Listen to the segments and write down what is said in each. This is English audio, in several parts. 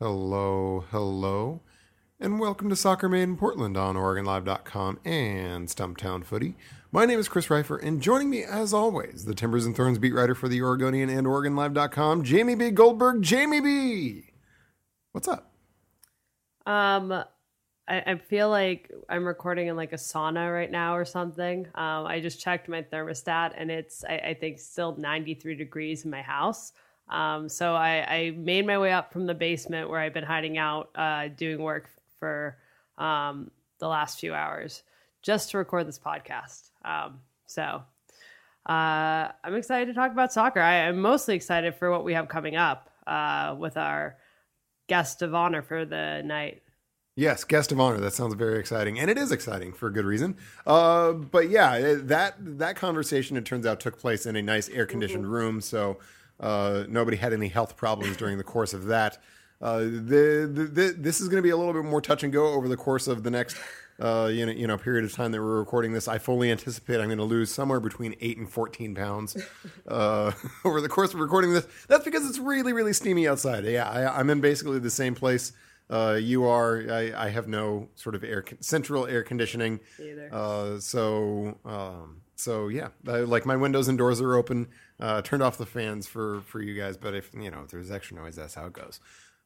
Hello, hello, and welcome to Soccer Made in Portland on OregonLive.com and Stumptown Footy. My name is Chris Reifer, and joining me, as always, the Timbers and Thorns beat writer for the Oregonian and OregonLive.com, Jamie B. Goldberg. Jamie B. What's up? Um, I, I feel like I'm recording in like a sauna right now or something. Um, I just checked my thermostat, and it's I, I think still 93 degrees in my house. Um, so I, I, made my way up from the basement where I've been hiding out, uh, doing work for um, the last few hours just to record this podcast. Um, so uh, I'm excited to talk about soccer. I, am mostly excited for what we have coming up uh, with our guest of honor for the night. Yes, guest of honor. That sounds very exciting, and it is exciting for a good reason. Uh, but yeah, that that conversation it turns out took place in a nice air conditioned mm-hmm. room, so uh, nobody had any health problems during the course of that. Uh, the, the, the, this is going to be a little bit more touch and go over the course of the next uh, you know, you know, period of time that we're recording this. I fully anticipate I'm going to lose somewhere between eight and fourteen pounds uh, over the course of recording this. That's because it's really, really steamy outside. Yeah, I, am in basically the same place uh, you are. I, I, have no sort of air central air conditioning. Either. Uh, so, um, so yeah, like my windows and doors are open. Uh, turned off the fans for for you guys, but if you know if there's extra noise, that's how it goes.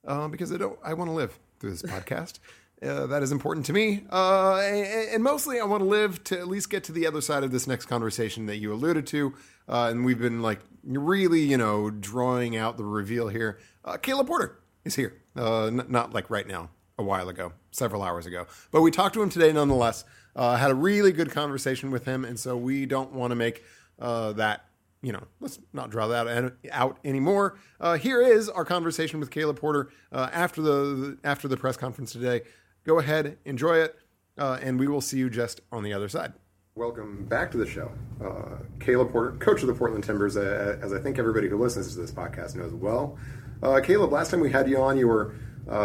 Uh, because I don't, I want to live through this podcast. Uh, that is important to me, uh, and, and, mostly I want to live to at least get to the other side of this next conversation that you alluded to, uh, and we've been like really, you know, drawing out the reveal here. Uh, Caleb Porter is here, n- not like right now, a while ago, several hours ago, but we talked to him today nonetheless. had a really good conversation with him, and so we don't want to make that you know, let's not draw that out anymore. Uh, here is our conversation with Caleb Porter uh, after the after the press conference today. Go ahead, enjoy it, uh, and we will see you just on the other side. Welcome back to the show, uh, Caleb Porter, coach of the Portland Timbers, uh, as I think everybody who listens to this podcast knows well. Uh, Caleb, last time we had you on, you were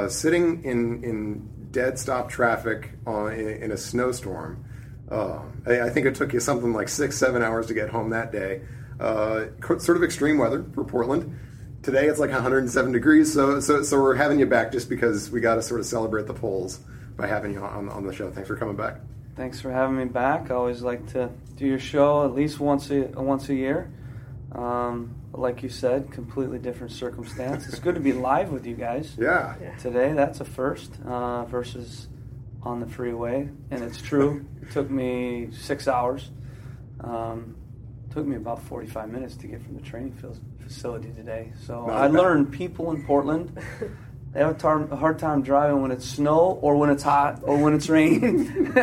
sitting in in dead stop traffic in, in, a snowstorm. I, I think it took you something like six, seven hours to get home that day uh, sort of extreme weather for Portland. Today it's like 107 degrees, so so so we're having you back just because we got to sort of celebrate the polls by having you on, on the show. Thanks for coming back. Thanks for having me back. I always like to do your show at least once a once a year. Um, like you said, completely different circumstance. It's good to be live with you guys. Yeah. Today, that's a first uh, versus on the freeway, and it's true. it took me six hours. Um, took me about 45 minutes to get from the training facility today. So I learned people in Portland. They have a, tar- a, hard time driving when it's snow or when it's hot or when it's raining.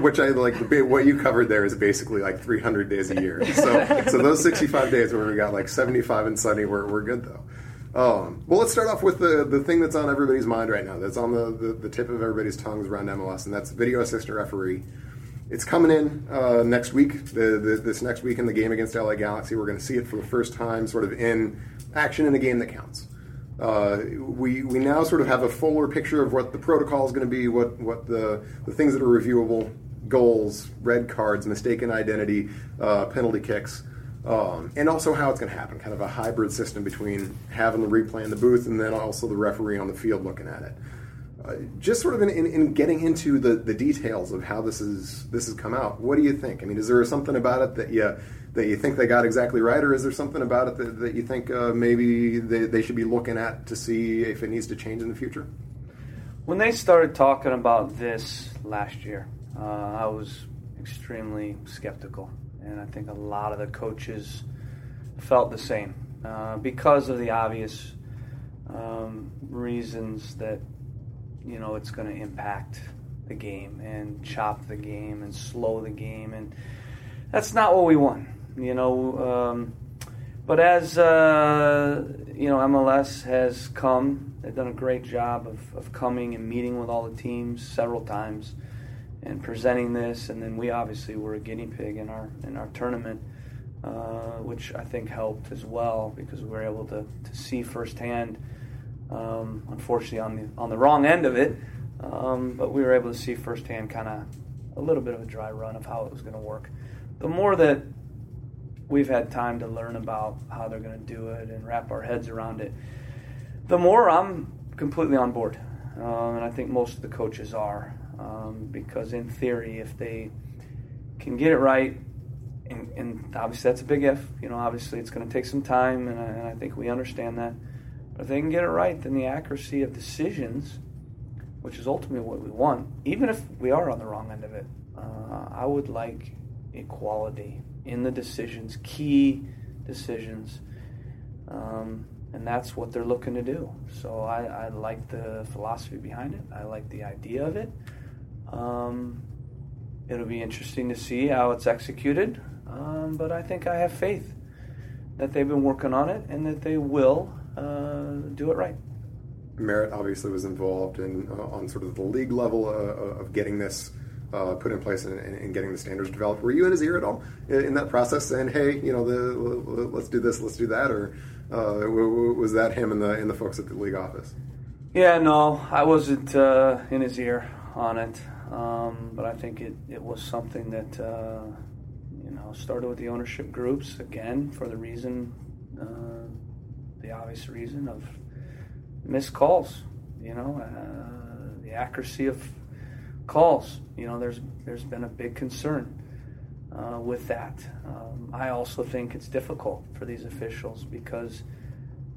Which I like. What you covered there is basically like 300 days a year. So, so those 65 days where we got like 75 and sunny, we're, we're good though. Um, well, let's start off with the, the thing that's on everybody's mind right now. That's on the, the, the tip of everybody's tongues around MLS, and that's video assistant referee it's coming in uh, next week. The, the, this next week in the game against LA Galaxy, we're going to see it for the first time, sort of in action in a game that counts. Uh, we we now sort of have a fuller picture of what the protocol is going to be, what what the the things that are reviewable, goals, red cards, mistaken identity, uh, penalty kicks. Um, and also how it's going to happen, kind of a hybrid system between having the replay in the booth and then also the referee on the field looking at it. Uh, just sort of in, in, in, getting into the, the details of how this is this has come out, what do you think? I mean, is there something about it that you that you think they got exactly right, or is there something about it that, that you think uh, maybe they, they should be looking at to see if it needs to change in the future? When they started talking about this last year, uh, I was extremely skeptical, and I think a lot of the coaches felt the same uh, because of the obvious um, reasons that you know it's going to impact the game and chop the game and slow the game, and that's not what we want. You know, um, but as uh, you know, MLS has come. They've done a great job of, of coming and meeting with all the teams several times and presenting this. And then we obviously were a guinea pig in our in our tournament, uh, which I think helped as well because we were able to, to see firsthand. Um, unfortunately, on the on the wrong end of it, um, but we were able to see firsthand kind of a little bit of a dry run of how it was going to work. The more that we've had time to learn about how they're going to do it and wrap our heads around it, the more I'm completely on board. Um, and I think most of the coaches are. Um, because, in theory, if they can get it right, and, and, obviously that's a big if, you know, obviously it's going to take some time, and I, and I think we understand that. If they can get it right, then the accuracy of decisions, which is ultimately what we want, even if we are on the wrong end of it, uh, I would like equality in the decisions, key decisions. Um, and that's what they're looking to do. So I, I, like the philosophy behind it. I like the idea of it. Um, it'll be interesting to see how it's executed, um, but I think I have faith that they've been working on it and that they will do it right. Merritt obviously was involved in uh, on sort of the league level uh, of getting this uh, put in place and, and, getting the standards developed. Were you in his ear at all in, that process, saying, "Hey, you know, the, let's do this, let's do that," or uh, was that him and the and the folks at the league office? Yeah, no, I wasn't uh, in his ear on it, um, but I think it, it was something that uh, you know started with the ownership groups again for the reason, uh, the obvious reason of missed calls. You know, uh, the accuracy of calls. You know, there's there's been a big concern uh, with that. Um, I also think it's difficult for these officials because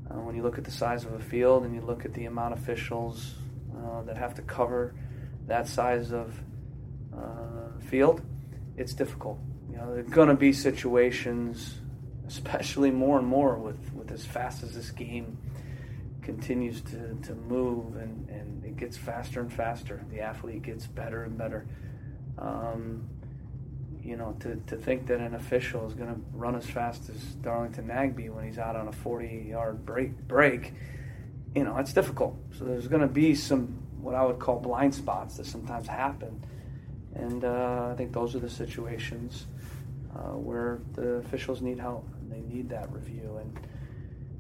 uh, when you look at the size of a field and you look at the amount of officials uh, that have to cover that size of uh, field, it's difficult. You know, there are going to be situations, especially more and more with, with as fast as this game continues to, to move and, and it gets faster and faster. The athlete gets better and better. Um, you know, to, to think that an official is going to run as fast as Darlington Nagbe when he's out on a 40 yard break, break, you know, it's difficult. So there's going to be some, what I would call blind spots that sometimes happen. And uh, I think those are the situations uh, where the officials need help they need that review. And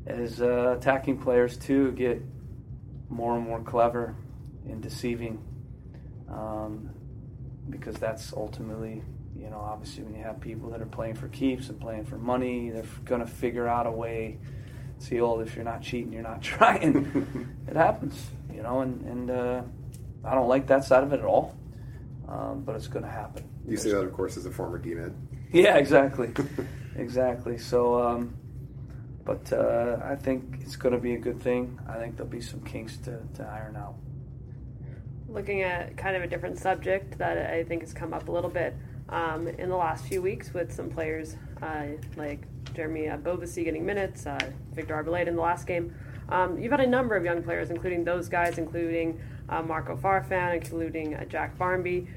as uh, attacking players, too, get more and more clever in deceiving, um, because that's ultimately you know, obviously when you have people that are playing for keeps and playing for money, they're going to figure out a way. See, old if you're not cheating, you're not trying. it happens, you know, and and uh, I don't like that side of it at all. Um, but it's going to happen. You say that, of course, as a former DMed. Yeah, exactly, exactly. So, um, but uh, I think it's going to be a good thing. I think there'll be some kinks to, to iron out. Looking at kind of a different subject that I think has come up a little bit um, in the last few weeks with some players uh, like Jeremy uh, Bovasi getting minutes, uh, Victor Arboleda in the last game. Um, you've had a number of young players, including those guys, including uh, Marco Farfan, including uh, Jack Barmby,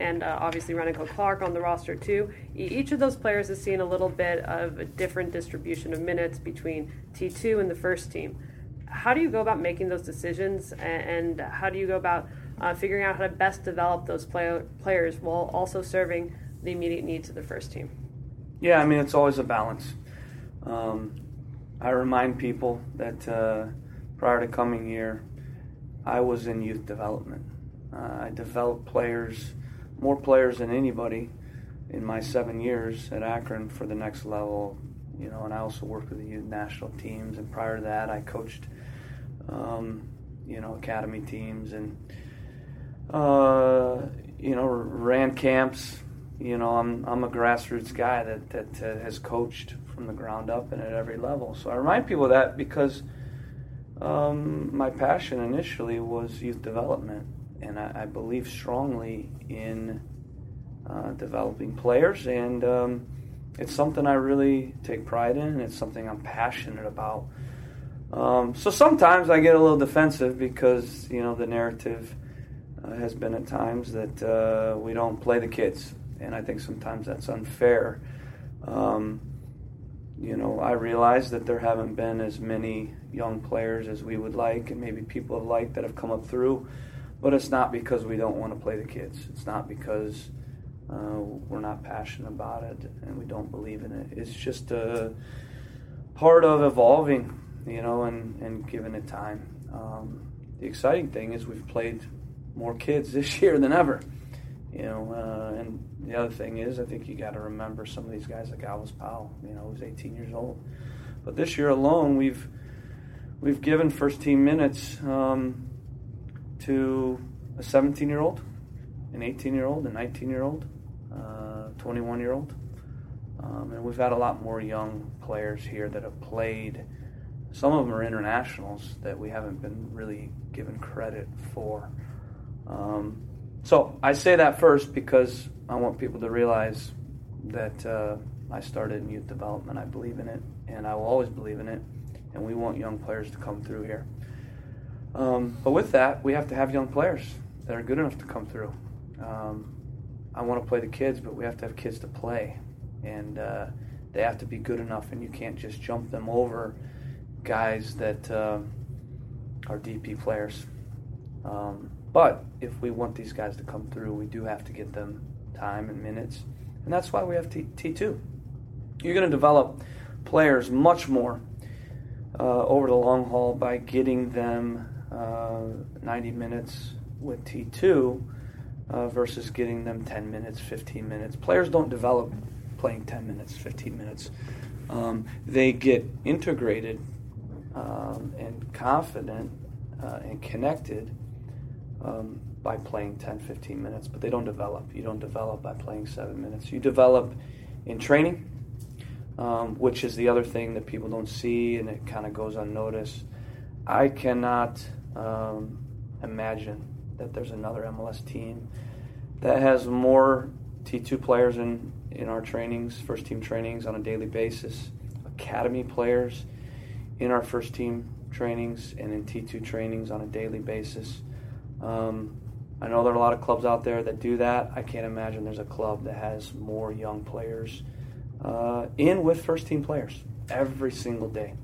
and uh, obviously Renico Clark on the roster too. Each of those players has seen a little bit of a different distribution of minutes between T2 and the first team. How do you go about making those decisions, and, and how do you go about uh, figuring out how to best develop those play- players while also serving the immediate needs of the first team. Yeah, I mean, it's always a balance. Um, I remind people that uh, prior to coming here, I was in youth development. Uh, I developed players, more players than anybody in my seven years at Akron for the next level. You know, and I also worked with the youth national teams. And prior to that, I coached, um, you know, academy teams and uh, you know, ran camps, you know, I'm I'm a grassroots guy that that uh, has coached from the ground up and at every level. So I remind people of that because um, my passion initially was youth development, and I, I believe strongly in uh, developing players, and um, it's something I really take pride in, and it's something I'm passionate about. Um, so sometimes I get a little defensive because you know the narrative uh, has been at times that uh, we don't play the kids, and I think sometimes that's unfair. Um, you know, I realize that there haven't been as many young players as we would like, and maybe people have liked that have come up through. But it's not because we don't want to play the kids. It's not because uh, we're not passionate about it and we don't believe in it. It's just a part of evolving, you know, and, and giving it time. Um, the exciting thing is we've played more kids this year than ever, you know, uh, and the other thing is, I think you got to remember some of these guys like Alvas Powell, you know, who's 18 years old. But this year alone, we've we've given first team minutes um, to a 17 year old, an 18 year old, a 19 year old, a 21 uh, year old. Um, and we've had a lot more young players here that have played. Some of them are internationals that we haven't been really given credit for. Um, so I say that first because I want people to realize that uh, I started in youth development. I believe in it, and I will always believe in it. And we want young players to come through here. Um, but with that, we have to have young players that are good enough to come through. Um, I want to play the kids, but we have to have kids to play, and uh, they have to be good enough. And you can't just jump them over guys that uh, are DP players. Um, but if we want these guys to come through, we do have to get them time and minutes. And that's why we have T- T2. You're going to develop players much more uh, over the long haul by getting them uh, 90 minutes with T2 uh, versus getting them 10 minutes, 15 minutes. Players don't develop playing 10 minutes, 15 minutes. Um, they get integrated um, and confident uh, and connected um, by playing 10, 15 minutes, but they don't develop. You don't develop by playing seven minutes. You develop in training, um, which is the other thing that people don't see and it kind of goes unnoticed. I cannot um, imagine that there's another MLS team that has more T2 players in, in our trainings, first team trainings on a daily basis, academy players in our first team trainings and in T2 trainings on a daily basis. Um, I know there are a lot of clubs out there that do that. I can't imagine there's a club that has more young players uh, in with first team players every single day.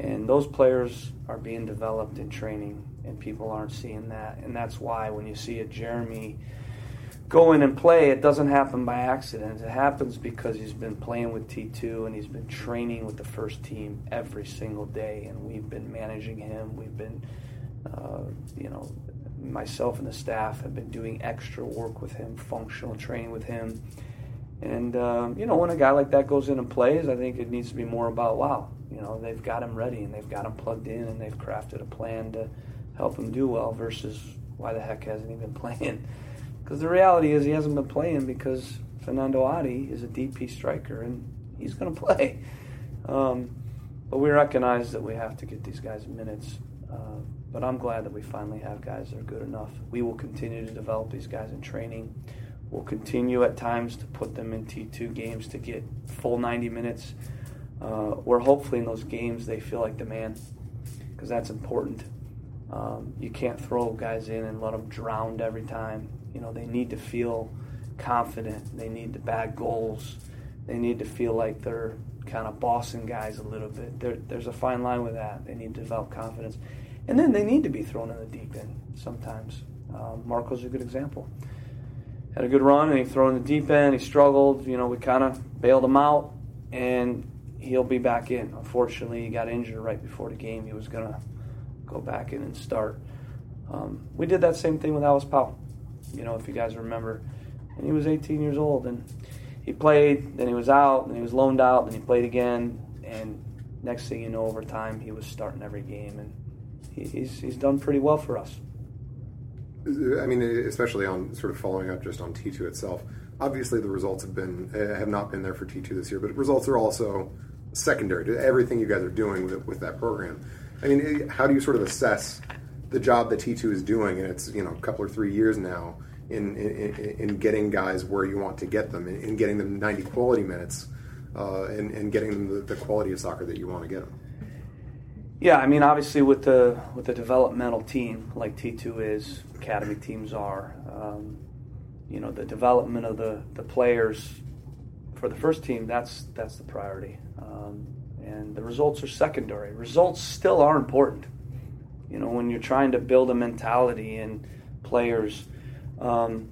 And those players are being developed in training, and people aren't seeing that. And that's why when you see a Jeremy go in and play, it doesn't happen by accident. It happens because he's been playing with T2 and he's been training with the first team every single day, and we've been managing him. We've been, uh, you know, myself and the staff have been doing extra work with him, functional training with him. And, um, you know, when a guy like that goes in and plays, I think it needs to be more about, wow, you know, they've got him ready and they've got him plugged in and they've crafted a plan to help him do well versus why the heck hasn't he been playing? Because the reality is he hasn't been playing because Fanendo Adi is a DP striker and he's going to play. Um, but we recognize that we have to get these guys minutes. Uh, but I'm glad that we finally have guys that are good enough. We will continue to develop these guys in training. We'll continue at times to put them in T2 games to get full 90 minutes. Uh, where hopefully in those games they feel like the man, because that's important. Um, you can't throw guys in and let them drown every time. You know they need to feel confident. They need to bag goals. They need to feel like they're kind of bossing guys a little bit. There, there's a fine line with that. They need to develop confidence. And then they need to be thrown in the deep end sometimes. Um, Marco's a good example. Had a good run and he threw in the deep end. He struggled. You know, we kind of bailed him out, and he'll be back in. Unfortunately, he got injured right before the game. He was gonna go back in and start. Um, we did that same thing with Alvas Powell. You know, if you guys remember, and he was 18 years old, and he played. Then he was out, and he was loaned out, and he played again. And next thing you know, over time, he was starting every game, and he's he's done pretty well for us. I mean, especially on sort of following up just on T2 itself. obviously the results have been uh, have not been there for T2 this year, but results are also secondary to everything you guys are doing with, with that program. I mean, how do you sort of assess the job that T2 is doing, and it's you know a couple or three years now in in, in getting guys where you want to get them, in, in getting them 90 quality minutes, uh, and, and getting them the, the quality of soccer that you want to get them. Yeah, I mean, obviously with the with the developmental team like T2 is, academy teams are. Um, you know, the development of the, the players for the first team. That's that's the priority, um, and the results are secondary. Results still are important. You know, when you're trying to build a mentality in players, um,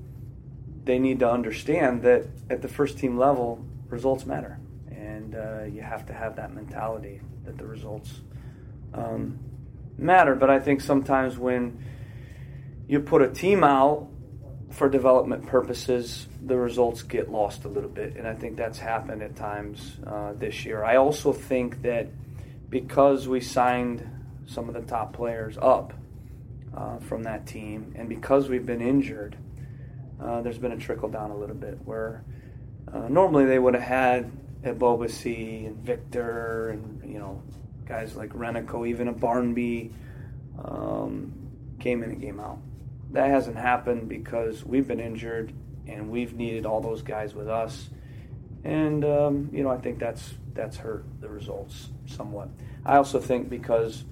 they need to understand that at the first team level, results matter, and uh, you have to have that mentality that the results um, matter. But I think sometimes when you put a team out for development purposes, the results get lost a little bit, and I think that's happened at times uh, this year. I also think that because we signed some of the top players up uh, from that team, and because we've been injured, uh, there's been a trickle down a little bit where uh, normally they would have had Ebobisse and Victor and you know guys like Renico, even a Barmby um, game in and came out. That hasn't happened because we've been injured and we've needed all those guys with us. And um, you know, I think that's that's hurt the results somewhat. I also think because,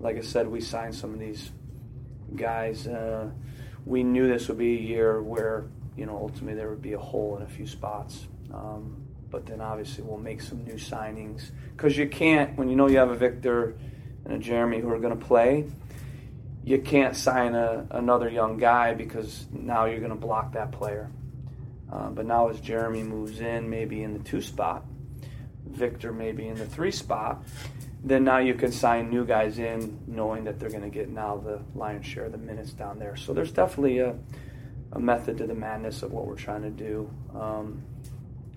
like I said, we signed some of these guys. Uh, we knew this would be a year where you know ultimately there would be a hole in a few spots. Um, but then obviously we'll make some new signings because you can't when you know you have a Victor and a Jeremy who are going to play. You can't sign a, another young guy because now you're going to block that player. Uh, but now as Jeremy moves in, maybe in the two spot, Victor maybe in the three spot, then now you can sign new guys in, knowing that they're going to get now the lion's share of the minutes down there. So there's definitely a, a method to the madness of what we're trying to do. Um,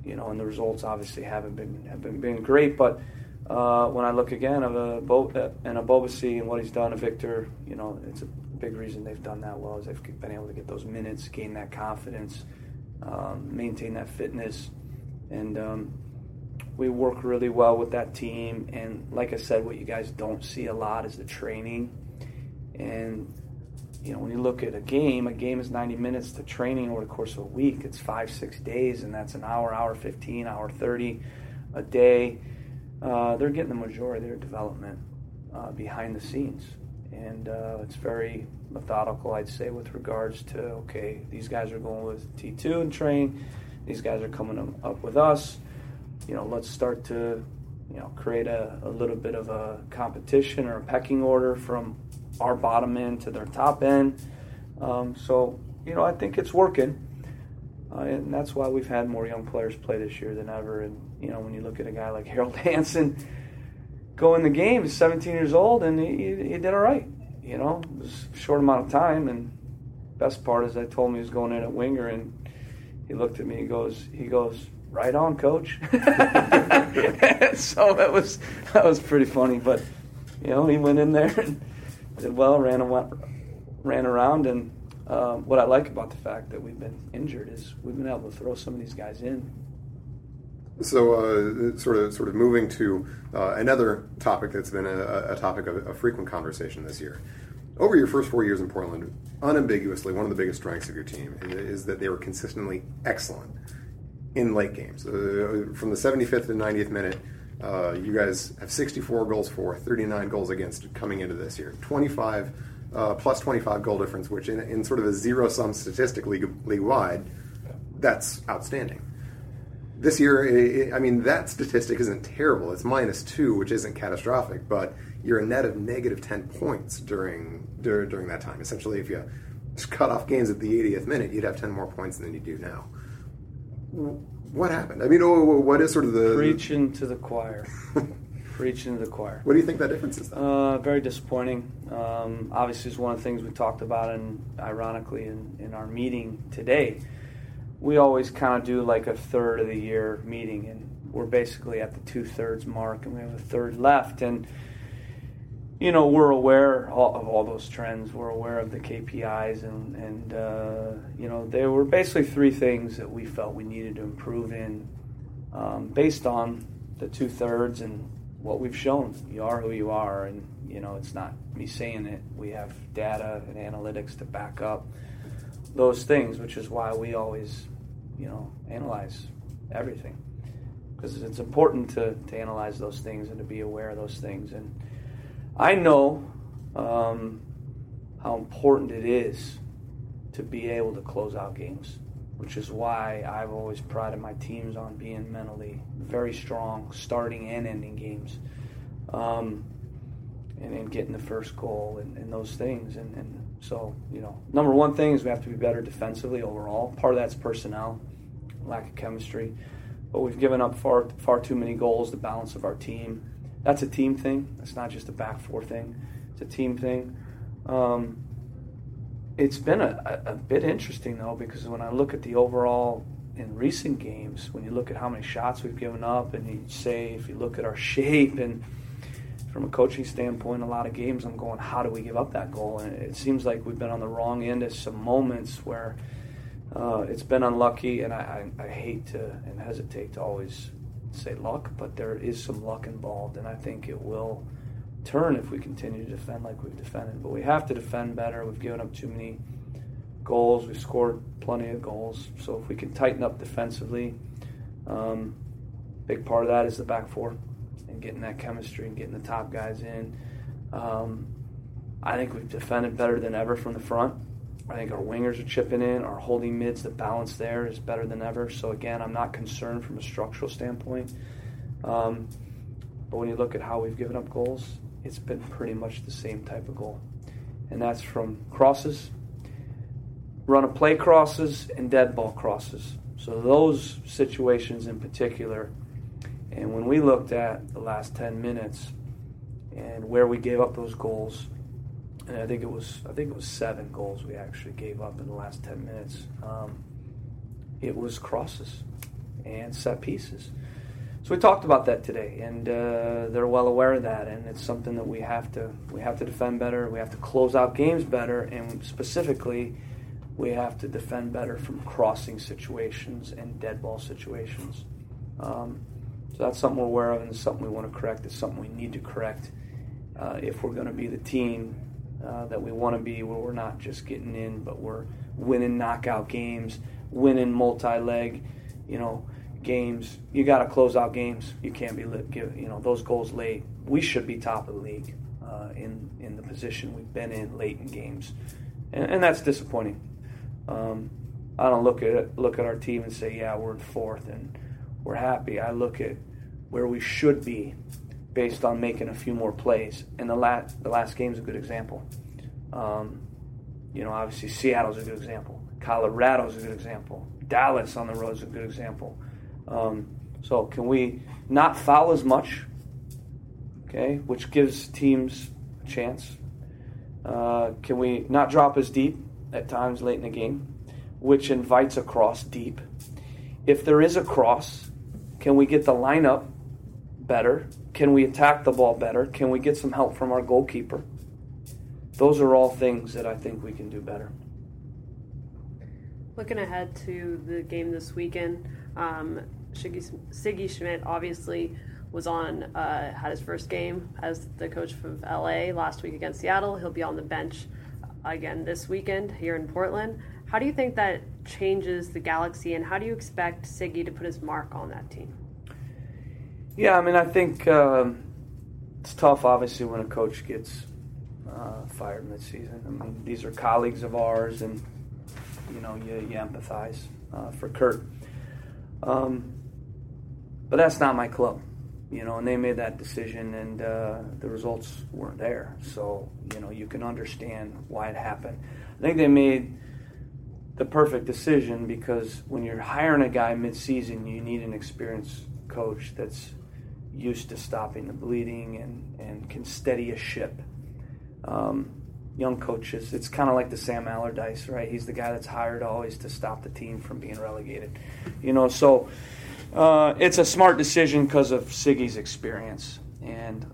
you know, and the results obviously haven't been have been, been great. But uh, when I look again of a Bo- uh, and Ebobisse and what he's done to Victor, you know, it's a big reason they've done that well is they've been able to get those minutes, gain that confidence, um, maintain that fitness, and um, we work really well with that team. And like I said, what you guys don't see a lot is the training and you know, when you look at a game, a game is 90 minutes to training over the course of a week. It's five, six days, and that's an hour, hour 15, hour 30 a day. Uh, they're getting the majority of their development uh, behind the scenes. And uh, it's very methodical, I'd say, with regards to okay, these guys are going with T2 and train, these guys are coming up with us. You know, let's start to you know create a, a little bit of a competition or a pecking order from our bottom end to their top end. Um, so, you know, I think it's working. Uh, and that's why we've had more young players play this year than ever. And, you know, when you look at a guy like Harold Hanson go in the game, he's 17 years old, and he, he did all right. You know, it was a short amount of time. And best part is I told him he was going in at winger, and he looked at me and goes, he goes, right on, coach. so that was that was pretty funny. But you know, he went in there and did well, ran and ran around, and uh, what I like about the fact that we've been injured is we've been able to throw some of these guys in. So, uh, sort of, sort of moving to uh, another topic that's been a, a topic of a frequent conversation this year. Over your first four years in Portland, unambiguously, one of the biggest strengths of your team is that they were consistently excellent in late games. Uh, from the 75th to 90th minute, uh, you guys have 64 goals for, 39 goals against coming into this year. 25 uh, plus 25 goal difference, which in, in sort of a zero sum statistic league, league wide, that's outstanding. This year, it, I mean, that statistic isn't terrible. It's minus two, which isn't catastrophic, but you're a net of negative 10 points during, during, during that time. Essentially, if you cut off games at the 80th minute, you'd have 10 more points than you do now what happened? I mean, oh, what is sort of the preaching to the choir? preaching to the choir. What do you think that difference is? Uh, very disappointing. Um, obviously, it's one of the things we talked about, and ironically, in, in our meeting today, we always kind of do like a third of the year meeting, and we're basically at the two thirds mark, and we have a third left. And you know, we're aware of all those trends. We're aware of the KPIs, and and uh, you know, there were basically three things that we felt we needed to improve in, um, based on the two thirds and what we've shown. You are who you are, and you know, it's not me saying it. We have data and analytics to back up those things, which is why we always, you know, analyze everything because it's important to, to analyze those things and to be aware of those things. And I know um, how important it is to be able to close out games, which is why I've always prided my teams on being mentally very strong, starting and ending games, um, and, and getting the first goal and, and those things. And, and so, you know, number one thing is we have to be better defensively overall. Part of that's personnel, lack of chemistry, but we've given up far far too many goals. The balance of our team that's a team thing. It's not just a back four thing. It's a team thing. Um, it's been a, a, bit interesting though because when I look at the overall in recent games, when you look at how many shots we've given up, and you say if you look at our shape and from a coaching standpoint, a lot of games I'm going, how do we give up that goal? And it seems like we've been on the wrong end at some moments where uh, it's been unlucky, and I, I, I hate to and hesitate to always say luck, but there is some luck involved, and I think it will turn if we continue to defend like we've defended. But we have to defend better. We've given up too many goals. We've scored plenty of goals. So if we can tighten up defensively, um, big part of that is the back four and getting that chemistry and getting the top guys in. Um, I think we've defended better than ever from the front. I think our wingers are chipping in. Our holding mids, the balance there is better than ever. So again, I'm not concerned from a structural standpoint. Um, but when you look at how we've given up goals, it's been pretty much the same type of goal, and that's from crosses, run of play crosses, and dead ball crosses. So those situations in particular. And when we looked at the last 10 minutes and where we gave up those goals, and I think it was I think it was seven goals we actually gave up in the last ten minutes. Um, it was crosses and set pieces. So we talked about that today, and uh, they're well aware of that, and it's something that we have to we have to defend better. We have to close out games better, and specifically, we have to defend better from crossing situations and dead ball situations. Um, so that's something we're aware of, and it's something we want to correct. It's something we need to correct uh, if we're going to be the team uh, that we want to be, where we're not just getting in, but we're winning knockout games, winning multi-leg, you know, games. You got to close out games. You can't be give, you know, those goals late. We should be top of the league uh, in in the position we've been in late in games, and, and that's disappointing. Um, I don't look at it, look at our team and say, yeah, we're in fourth and we're happy. I look at where we should be based on making a few more plays. And the last the last game is a good example. Um, you know, obviously Seattle's a good example. Colorado's a good example. Dallas on the road is a good example. Um, so can we not foul as much? Okay, which gives teams a chance. Uh, can we not drop as deep at times late in the game, which invites a cross deep? If there is a cross, can we get the lineup better can we attack the ball better? Can we get some help from our goalkeeper? Those are all things that I think we can do better. Looking ahead to the game this weekend, um, Sigi Schmid obviously was on, uh, had his first game as the coach of LA last week against Seattle. He'll be on the bench again this weekend here in Portland. How do you think that changes the Galaxy, and how do you expect Sigi to put his mark on that team? Yeah, I mean, I think um, it's tough, obviously, when a coach gets uh, fired mid-season. I mean, these are colleagues of ours, and you know, you, you empathize uh, for Curt. Um, but that's not my club, you know, and they made that decision, and uh, the results weren't there. So, you know, you can understand why it happened. I think they made the perfect decision because when you're hiring a guy mid-season, you need an experienced coach that's used to stopping the bleeding and, and can steady a ship. Um, young coaches, it's kind of like the Sam Allardyce, right? He's the guy that's hired always to stop the team from being relegated. You know, so uh, it's a smart decision because of Sigi's experience. And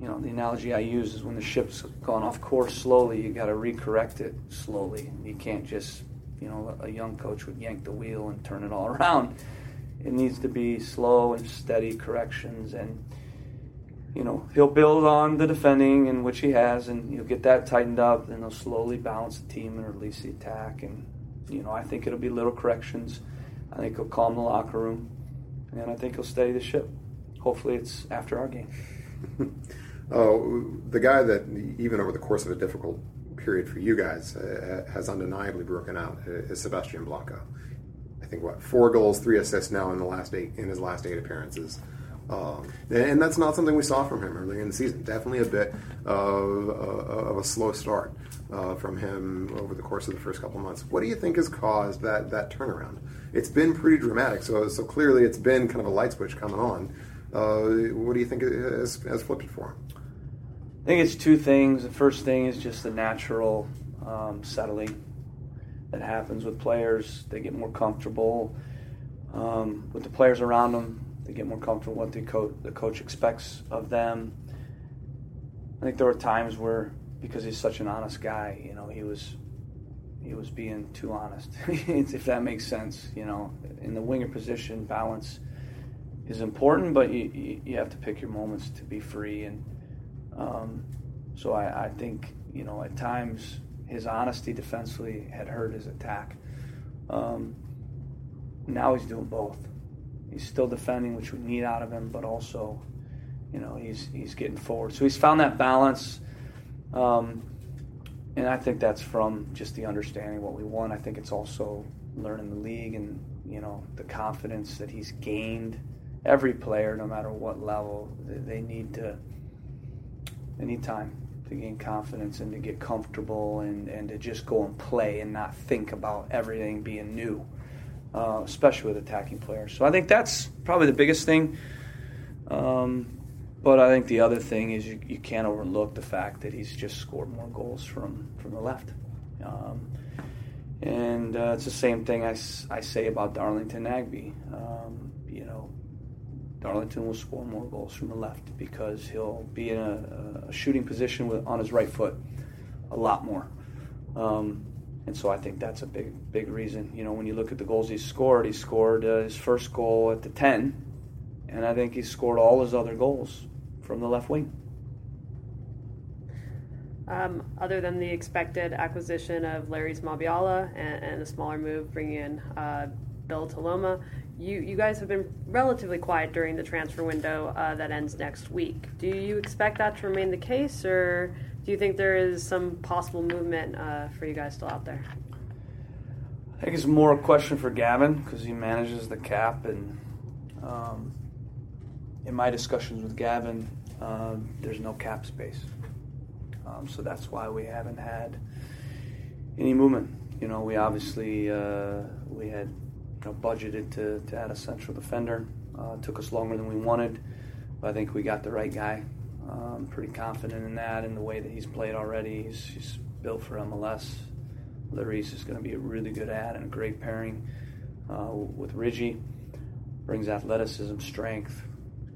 you know, the analogy I use is when the ship's gone off course slowly, you got to recorrect it slowly. You can't just, you know, a young coach would yank the wheel and turn it all around. It needs to be slow and steady corrections, and you know he'll build on the defending, in which he has, and you'll get that tightened up. and he'll slowly balance the team and release the attack, and you know I think it'll be little corrections. I think he'll calm the locker room, and I think he'll steady the ship. Hopefully, it's after our game. Oh, the guy that even over the course of a difficult period for you guys uh, has undeniably broken out is Sebastian Blanco. I think what four goals, three assists now in the last eight in his last eight appearances. Um, and that's not something we saw from him early in the season. Definitely a bit of, uh, of a slow start uh, from him over the course of the first couple months. What do you think has caused that that turnaround? It's been pretty dramatic. So so clearly it's been kind of a light switch coming on. Uh, what do you think has, has flipped it for him? I think it's two things. The first thing is just the natural um, settling that happens with players. They get more comfortable um, with the players around them. They get more comfortable with what the coach the coach expects of them. I think there were times where, because he's such an honest guy, you know, he was he was being too honest, if that makes sense. You know, in the winger position, balance is important, but you you have to pick your moments to be free, and um, so I, I think you know at times his honesty defensively had hurt his attack. Um, now he's doing both. He's still defending, which we need out of him, but also, you know, he's he's getting forward. So he's found that balance, um, and I think that's from just the understanding what we want. I think it's also learning the league and you know the confidence that he's gained. Every player, no matter what level, they need to. They need time to gain confidence and to get comfortable and, and to just go and play and not think about everything being new, uh, especially with attacking players. So I think that's probably the biggest thing. Um, but I think the other thing is you, you can't overlook the fact that he's just scored more goals from, from the left. Um, and uh, it's the same thing I, I say about Darlington Nagbe. Um, Darlington will score more goals from the left because he'll be in a, a shooting position with, on his right foot a lot more. Um, and so I think that's a big, big reason. You know, when you look at the goals he scored, he scored uh, his first goal at the 10, and I think he scored all his other goals from the left wing. Um, other than the expected acquisition of Larrys Mabiala and, and, a smaller move bringing in uh, Bill Tuiloma, you, you guys have been relatively quiet during the transfer window uh, that ends next week. Do you expect that to remain the case, or do you think there is some possible movement uh, for you guys still out there? I think it's more a question for Gavin because he manages the cap, and um, in my discussions with Gavin, uh, there's no cap space, um, so that's why we haven't had any movement. You know, we obviously uh, we had know, budgeted to, to add a central defender. Uh, took us longer than we wanted, but I think we got the right guy. Um, pretty confident in that, in the way that he's played already. He's, he's built for MLS. Larrys is going to be a really good ad and a great pairing uh, with Ridgie. Brings athleticism, strength,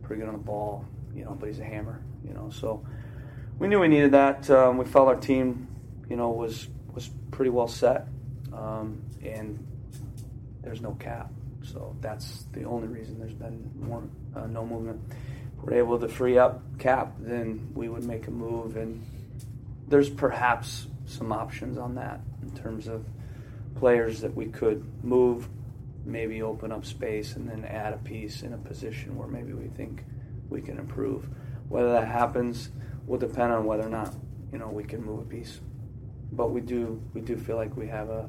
pretty good on the ball, you know, but he's a hammer, you know. So we knew we needed that. Um, we felt our team, you know, was was pretty well set, um, and there's no cap. So that's the only reason there's been more uh, no movement. If we're able to free up cap, then we would make a move, and there's perhaps some options on that in terms of players that we could move, maybe open up space, and then add a piece in a position where maybe we think we can improve. Whether that happens will depend on whether or not you know we can move a piece. But we do we do feel like we have a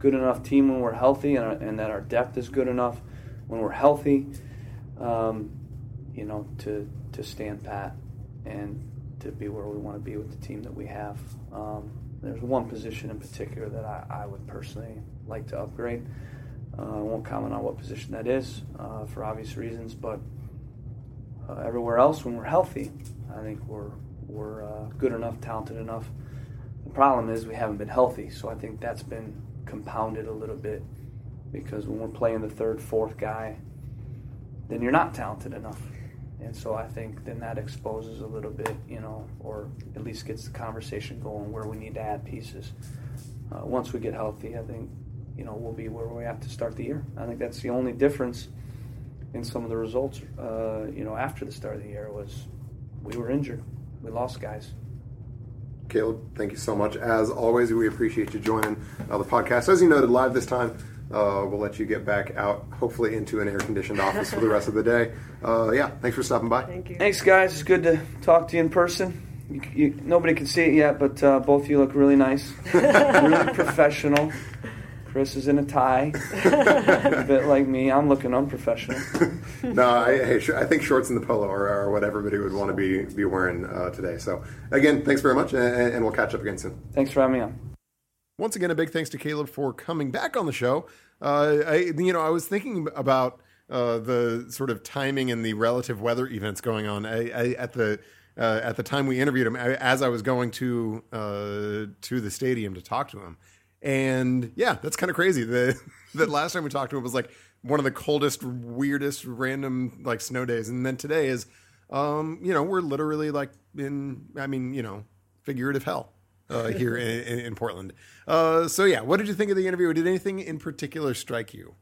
good enough team when we're healthy, and, and that our depth is good enough when we're healthy. Um, you know, to to stand pat and to be where we want to be with the team that we have. Um, there's one position in particular that I, I would personally like to upgrade. Uh, I won't comment on what position that is uh, for obvious reasons, but uh, everywhere else, when we're healthy, I think we're we're uh, good enough, talented enough. The problem is we haven't been healthy, so I think that's been compounded a little bit because when we're playing the third, fourth guy, then you're not talented enough. And so I think then that exposes a little bit, you know, or at least gets the conversation going where we need to add pieces. Uh, once we get healthy, I think, you know, we'll be where we have to start the year. I think that's the only difference in some of the results, uh, you know, after the start of the year was we were injured. We lost guys. Caleb, thank you so much. As always, we appreciate you joining uh, the podcast. As you noted, live this time. Uh, we'll let you get back out, hopefully into an air-conditioned office for the rest of the day. Uh, yeah, thanks for stopping by. Thank you. Thanks, guys. It's good to talk to you in person. You, you, nobody can see it yet, but uh, both of you look really nice, really professional. Chris is in a tie, a bit like me. I'm looking unprofessional. no, I, I think shorts and the polo are, are what everybody would want to be be wearing uh, today. So again, thanks very much, and, and we'll catch up again soon. Thanks for having me on. Once again, a big thanks to Caleb for coming back on the show. Uh, I, you know, I was thinking about uh, the sort of timing and the relative weather events going on. I, I, at the uh, at the time we interviewed him, as I was going to uh, to the stadium to talk to him, and yeah, that's kind of crazy. The that last time we talked to him was like one of the coldest, weirdest, random like snow days, and then today is, um, you know, we're literally like in, I mean, you know, figurative hell uh, here in, in, Portland. Uh, so yeah, what did you think of the interview? Did anything in particular strike you?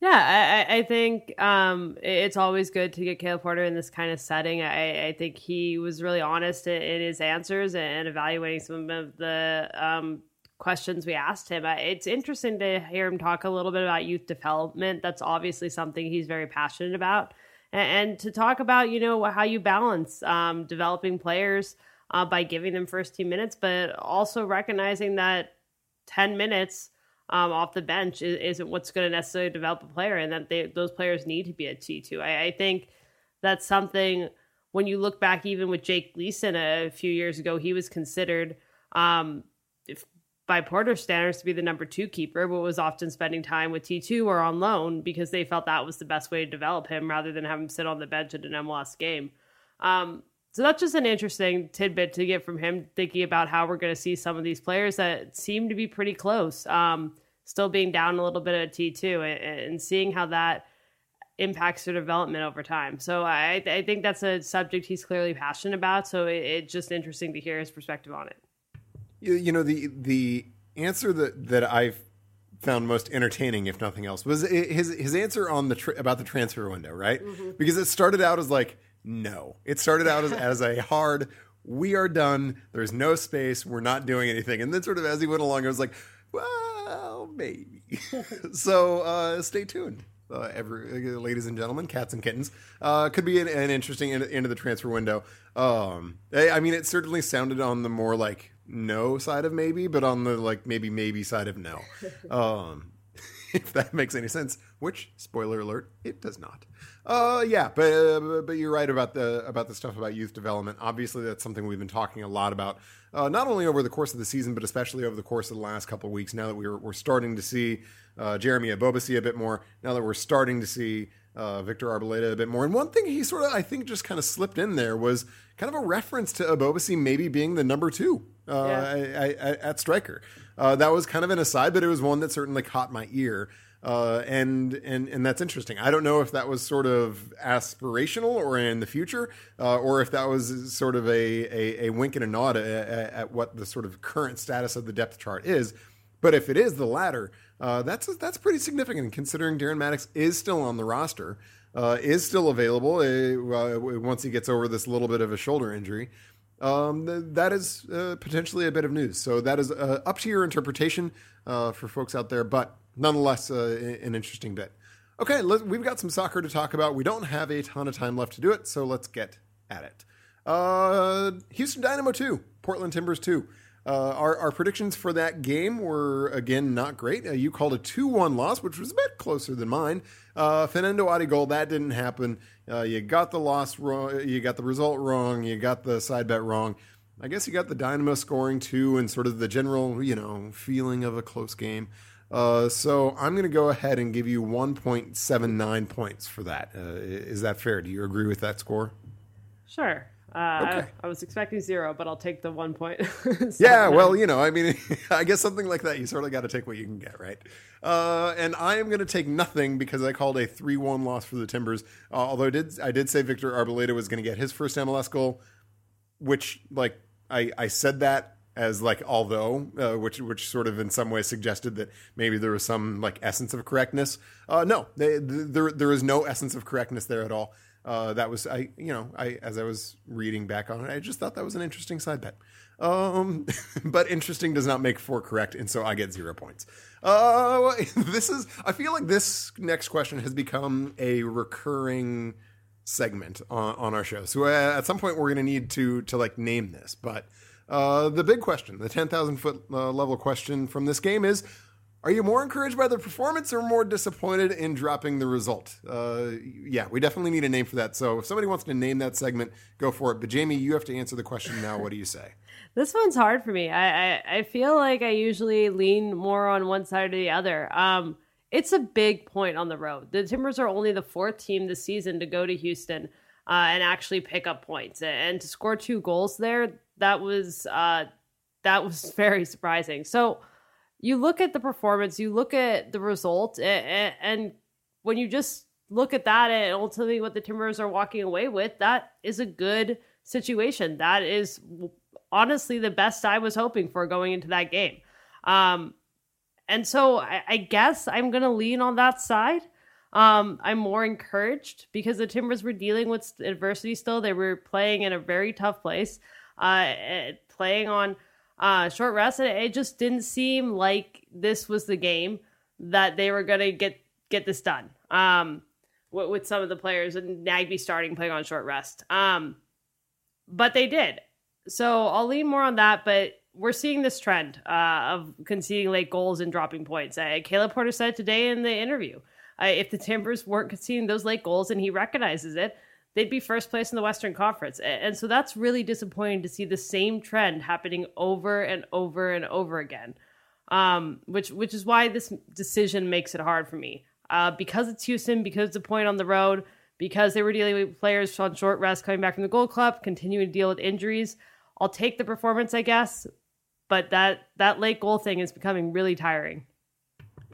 Yeah, I, I think um, it's always good to get Caleb Porter in this kind of setting. I, I think he was really honest in, in, his answers and evaluating some of the um, questions we asked him. It's interesting to hear him talk a little bit about youth development. That's obviously something he's very passionate about, and, and to talk about you know how you balance um, developing players uh, by giving them first team minutes, but also recognizing that 10 minutes um, off the bench is, not what's going to necessarily develop a player and that they, those players need to be at T2. I, I, think that's something when you look back, even with Jake Gleeson a few years ago, he was considered um, by Porter standards to be the number two keeper, but was often spending time with T2 or on loan because they felt that was the best way to develop him rather than have him sit on the bench at an MLS game. Um, so that's just an interesting tidbit to get from him, thinking about how we're going to see some of these players that seem to be pretty close, um, still being down a little bit at T2, and, and, seeing how that impacts their development over time. So I, I think that's a subject he's clearly passionate about. So it, it's just interesting to hear his perspective on it. You, you know, the the answer that that I've found most entertaining, if nothing else, was his his answer on the tra- about the transfer window, right? Mm-hmm. Because it started out as like no. It started out as, as a hard, we are done. There's no space. We're not doing anything. And then, sort of as he went along, I was like, well, maybe. so uh, stay tuned. Uh, every, uh, ladies and gentlemen, cats and kittens, uh, could be an, an interesting end, end, of the transfer window. Um, I, I, mean, it certainly sounded on the more like no side of maybe, but on the like maybe maybe side of no. Um, if that makes any sense. Which, spoiler alert, it does not. Uh, yeah, but uh, but you're right about the about the stuff about youth development. Obviously, that's something we've been talking a lot about, uh, not only over the course of the season, but especially over the course of the last couple of weeks. Now that we're we're starting to see uh, Jeremy Ebobisse a bit more, now that we're starting to see uh, Victor Arboleda a bit more. And one thing he sort of, I think, just kind of slipped in there was kind of a reference to Ebobisse maybe being the number two uh, yeah. at striker. Uh, that was kind of an aside, but it was one that certainly caught my ear. Uh, and and and that's interesting. I don't know if that was sort of aspirational or in the future, uh, or if that was sort of a a, a wink and a nod at, at, what the sort of current status of the depth chart is. But if it is the latter, uh, that's that's pretty significant considering Darren Mattocks is still on the roster, uh, is still available uh, once he gets over this little bit of a shoulder injury. Um, that is uh, potentially a bit of news. So that is up to your interpretation for folks out there, but nonetheless, uh, an interesting bit. Okay, we've got some soccer to talk about. We don't have a ton of time left to do it, so let's get at it. Uh, Houston Dynamo 2, Portland Timbers 2. Uh, our, our, predictions for that game were, again, not great. Uh, you called a 2 1 loss, which was a bit closer than mine. Uh, Fanendo Adi goal, that didn't happen. Uh, you got the loss wrong. You got the result wrong. You got the side bet wrong. I guess you got the Dynamo scoring too, and sort of the general, you know, feeling of a close game. Uh, so I'm going to go ahead and give you 1.79 points for that. Uh, is that fair? Do you agree with that score? Sure. Uh, okay. I, I, was expecting zero, but I'll take the one point. yeah, well, you know, I mean, I guess something like that, you sort of got to take what you can get, right? Uh, and I am going to take nothing because I called a three-one loss for the Timbers. Uh, although I did, I did say Victor Arboleda was going to get his first MLS goal, which, like, I, I said that as like although, uh, which which sort of in some way suggested that maybe there was some like essence of correctness. Uh, no, they, there there is no essence of correctness there at all. Uh, that was I you know I as I was reading back on it, I just thought that was an interesting side bet. Um, but interesting does not make for correct, and so I get zero points. Uh, this is I feel like this next question has become a recurring segment on, on our show. So uh, at some point we're going to need to to like name this, but. Uh, the big question, the 10,000 foot uh, level question from this game is Are you more encouraged by the performance or more disappointed in dropping the result? Uh, yeah, we definitely need a name for that. So if somebody wants to name that segment, go for it. But Jamie, you have to answer the question now. What do you say? this one's hard for me. I, I, I, feel like I usually lean more on one side or the other. Um, it's a big point on the road. The Timbers are only the fourth team this season to go to Houston uh, and actually pick up points. And to score two goals there, that was uh, that was very surprising. So you look at the performance, you look at the result, and, when you just look at that and ultimately what the Timbers are walking away with, that is a good situation. That is honestly the best I was hoping for going into that game. Um, and so I, I guess I'm going to lean on that side. Um, I'm more encouraged because the Timbers were dealing with adversity still. They were playing in a very tough place, uh, eh, playing on uh, short rest, and it just didn't seem like this was the game that they were going to get get this done. Um, with, with, some of the players and Nagbe starting playing on short rest. Um, but they did. So I'll lean more on that, but we're seeing this trend uh, of conceding late goals and dropping points. Uh, Caleb Porter said today in the interview uh, if the Timbers weren't conceding those late goals and he recognizes it, they'd be first place in the Western Conference. And so that's really disappointing to see the same trend happening over and over and over again. Um, which which is why this decision makes it hard for me. Uh, because it's Houston, because it's a point on the road, because they were dealing with players on short rest coming back from the Gold Cup, continuing to deal with injuries. I'll take the performance, I guess, but that that late goal thing is becoming really tiring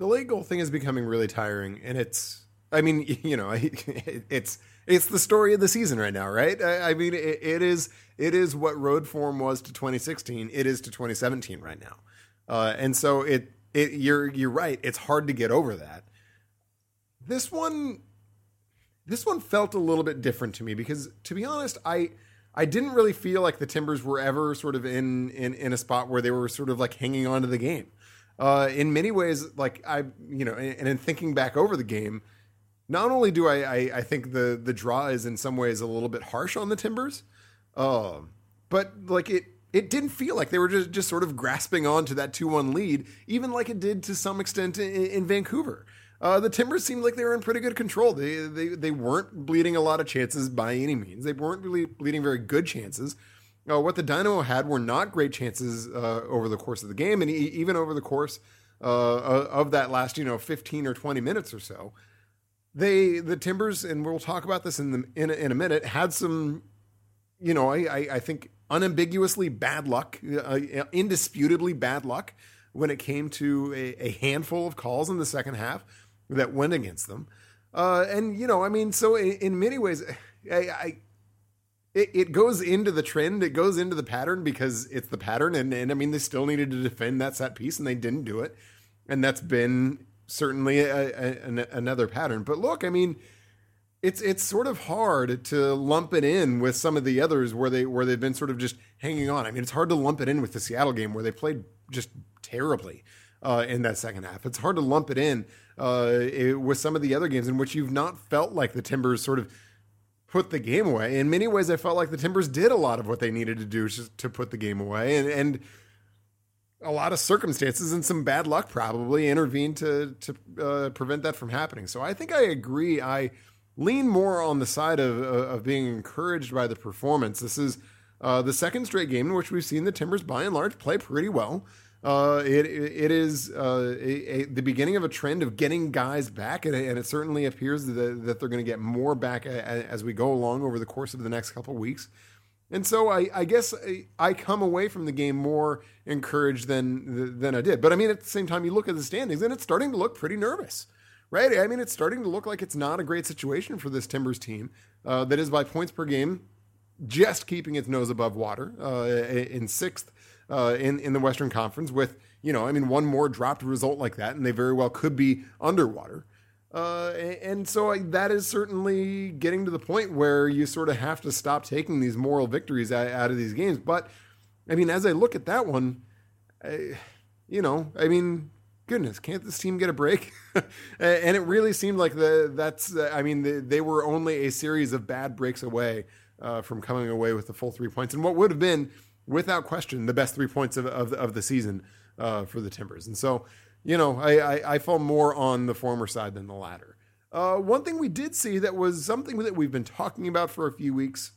the late goal thing is becoming really tiring, and it's. I mean, you know, it's it's the story of the season right now, right? I, mean, it, it is it is what road form was to 2016. It is to 2017 right now, uh, and so it it you're you're right. It's hard to get over that. This one, this one felt a little bit different to me because, to be honest, I I didn't really feel like the Timbers were ever sort of in in in a spot where they were sort of like hanging on to the game uh, in many ways, like I, you know, and, in thinking back over the game, not only do I, I, I, think the the draw is in some ways a little bit harsh on the Timbers, uh, but like it it didn't feel like they were just just sort of grasping on to that two one lead, even like it did to some extent in, in Vancouver. Uh, the Timbers seemed like they were in pretty good control. They, they they weren't bleeding a lot of chances by any means. They weren't really bleeding very good chances. Uh, what the Dynamo had were not great chances uh, over the course of the game, and e- even over the course uh, of that last, you know, fifteen or twenty minutes or so. They, the Timbers, and we'll talk about this in the in a, in a minute, had some, you know, I I, I think unambiguously bad luck, uh, indisputably bad luck when it came to a, a, handful of calls in the second half that went against them. Uh, and you know, I mean, so in, in many ways, I, I it, it goes into the trend, it goes into the pattern because it's the pattern. And, and I mean, they still needed to defend that set piece and they didn't do it. And that's been certainly a, a, an, another pattern. But look, I mean, it's it's sort of hard to lump it in with some of the others where they where they've been sort of just hanging on. I mean, it's hard to lump it in with the Seattle game where they played just terribly uh, in that second half. It's hard to lump it in uh, with some of the other games in which you've not felt like the Timbers sort of put the game away. In many ways, I felt like the Timbers did a lot of what they needed to do to put the game away, and, and a lot of circumstances and some bad luck probably intervened to to uh, prevent that from happening. So I think I agree. I lean more on the side of of being encouraged by the performance. This is uh, the second straight game in which we've seen the Timbers by and large play pretty well. Uh, it it is uh, a, a, the beginning of a trend of getting guys back, and, and it certainly appears that, that they're going to get more back as we go along over the course of the next couple weeks. And so I, I guess I, I, come away from the game more encouraged than than I did. But I mean, at the same time, you look at the standings and it's starting to look pretty nervous, right? I mean, it's starting to look like it's not a great situation for this Timbers team uh, that is by points per game just keeping its nose above water uh, in sixth uh, in in the Western Conference. With you know, I mean, one more dropped result like that, and they very well could be underwater. Uh, and so I, that is certainly getting to the point where you sort of have to stop taking these moral victories out, out of these games. But I mean, as I look at that one, I, you know, I mean, goodness, can't this team get a break? and it really seemed like the that's I mean, the, they were only a series of bad breaks away uh, from coming away with the full three points, and what would have been, without question, the best three points of of, of the season uh, for the Timbers. And so you know, I, I, I fall more on the former side than the latter. Uh, one thing we did see that was something that we've been talking about for a few weeks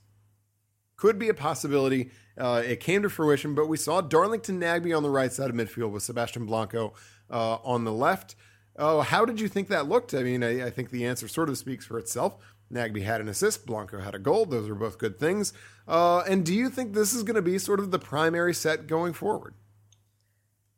could be a possibility. Uh, it came to fruition, but we saw Darlington Nagbe on the right side of midfield with Sebastian Blanco uh, on the left. Uh, how did you think that looked? I mean, I, I, think the answer sort of speaks for itself. Nagbe had an assist, Blanco had a goal. Those are both good things. Uh, and do you think this is going to be sort of the primary set going forward?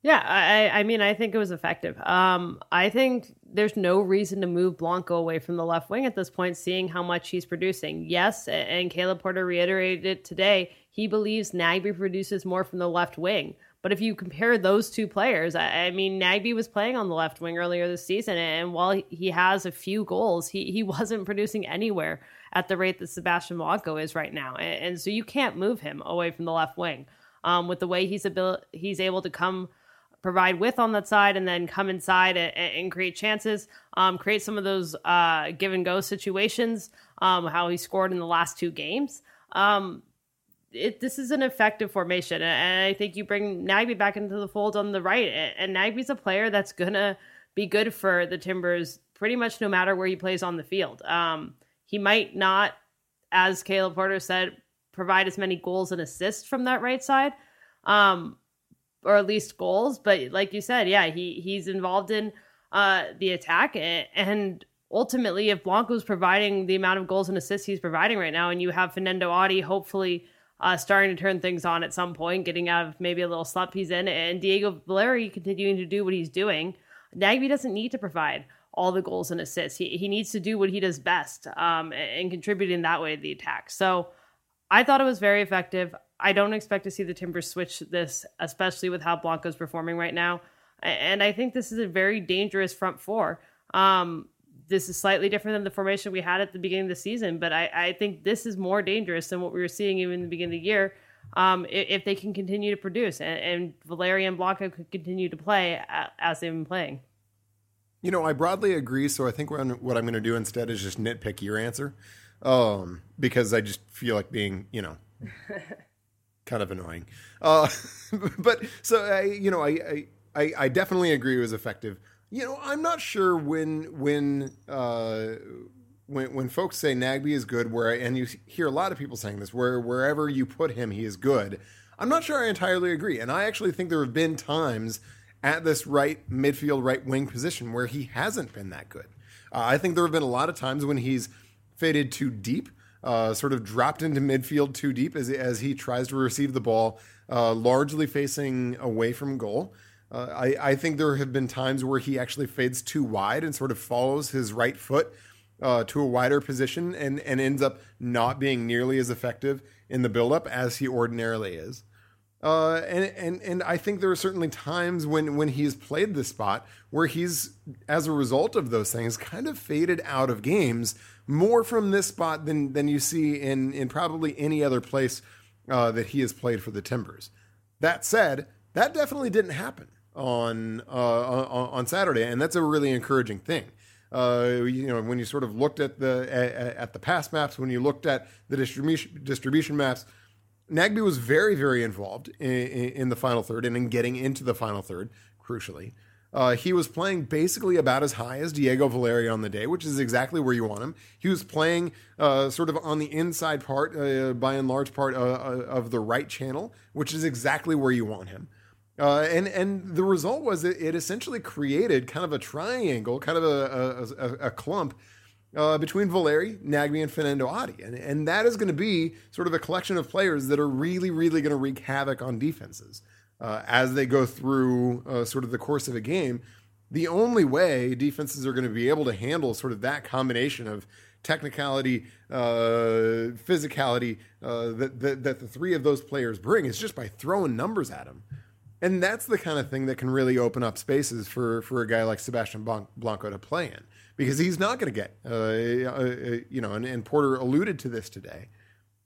Yeah, I, I mean, I think it was effective. Um, I think there's no reason to move Blanco away from the left wing at this point, seeing how much he's producing. Yes, and Caleb Porter reiterated it today. He believes Nagbe produces more from the left wing. But if you compare those two players, I, I mean, Nagbe was playing on the left wing earlier this season, and while he has a few goals, he, he wasn't producing anywhere at the rate that Sebastian Blanco is right now. And, and so you can't move him away from the left wing. Um, with the way he's able, he's able to come – provide width on that side and then come inside and, and create chances, um, create some of those uh, give and go situations, um, how he scored in the last two games. Um, it, this is an effective formation. And I think you bring Nagbe back into the fold on the right. And Nagbe's a player that's going to be good for the Timbers pretty much no matter where he plays on the field. Um, he might not, as Caleb Porter said, provide as many goals and assists from that right side. Um, or at least goals. But like you said, yeah, he he's involved in uh, the attack, and ultimately, if Blanco's providing the amount of goals and assists he's providing right now, and you have Fanendo Adi hopefully uh, starting to turn things on at some point, getting out of maybe a little slump he's in, and Diego Valeri continuing to do what he's doing, Nagbe doesn't need to provide all the goals and assists. He he needs to do what he does best um, and contribute in that way to the attack. So I thought it was very effective. I don't expect to see the Timbers switch this, especially with how Blanco's performing right now. And I think this is a very dangerous front four. Um, this is slightly different than the formation we had at the beginning of the season, but I, I think this is more dangerous than what we were seeing even in the beginning of the year. Um, if, if, they can continue to produce and, and Valeri and Blanco could continue to play as they've been playing. You know, I broadly agree. So I think what I'm, what I'm going to do instead is just nitpick your answer, um, because I just feel like being, you know, kind of annoying. Uh, but so I, you know, I, I, I definitely agree it was effective. You know, I'm not sure when when uh, when when folks say Nagbe is good, where and you hear a lot of people saying this, where wherever you put him, he is good. I'm not sure I entirely agree, and I actually think there have been times at this right midfield, right wing position where he hasn't been that good. Uh, I think there have been a lot of times when he's faded too deep uh, sort of dropped into midfield too deep as, as he tries to receive the ball, uh, largely facing away from goal. Uh, I, I, think there have been times where he actually fades too wide and sort of follows his right foot uh, to a wider position and, and ends up not being nearly as effective in the buildup as he ordinarily is. Uh, and, and and I think there are certainly times when when he's played this spot where he's, as a result of those things, kind of faded out of games more from this spot than than you see in in probably any other place uh, that he has played for the Timbers. That said, that definitely didn't happen on uh, on, on Saturday, and that's a really encouraging thing. Uh, you know, when you sort of looked at the at, at the pass maps, when you looked at the distribution distribution maps, Nagbe was very very involved in, in, the final third and in getting into the final third, crucially. Uh, he was playing basically about as high as Diego Valeri on the day, which is exactly where you want him. He was playing uh, sort of on the inside part, uh, by and large part uh, uh, of the right channel, which is exactly where you want him. Uh, and and the result was it, it, essentially created kind of a triangle, kind of a, a, a clump uh, between Valeri, Nagbe, and Fanendo Adi. And, and that is going to be sort of a collection of players that are really, really going to wreak havoc on defenses uh, as they go through uh, sort of the course of a game. The only way defenses are going to be able to handle sort of that combination of technicality, uh, physicality uh, that, that, that the three of those players bring is just by throwing numbers at them. And that's the kind of thing that can really open up spaces for, for a guy like Sebastian Blanco to play in because he's not going to get, uh, uh, you know, and, and, Porter alluded to this today.